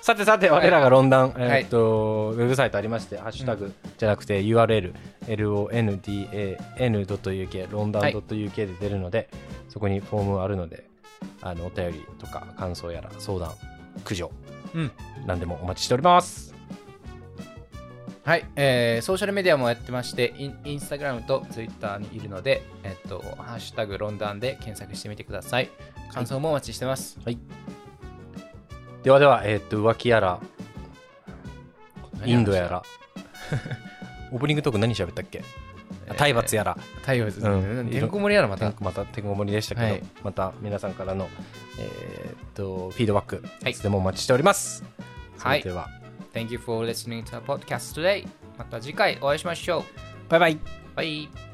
さてさて、我らがロンダン、えーっと、ウェブサイトありまして、ハッシュタグじゃなくて URL、londan.uk、ロンダン .uk で出るので、そこにフォームあるので、あの、お便りとか感想やら相談、苦情、うん。何でもお待ちしております。はい、えーソーシャルメディアもやってまして、インインスタグラムとツイッターにいるので、えっと、ハッシュタグロンダンで検索してみてください。感想もお待ちしてます。ではでは、えーっと、浮気やら、インドやら、オープニングトーク何喋ったっけ？あ体罰やら、太陽です。ううんん。てんこ盛りやろ、また。またてんこ盛りでしたけど、はいまた皆さんからの、えーっとフィードバック、はいいつでもお待ちしております。はいでは、Thank you for listening to our podcast today. また次回お会いしましょう。バイバイ。バイ。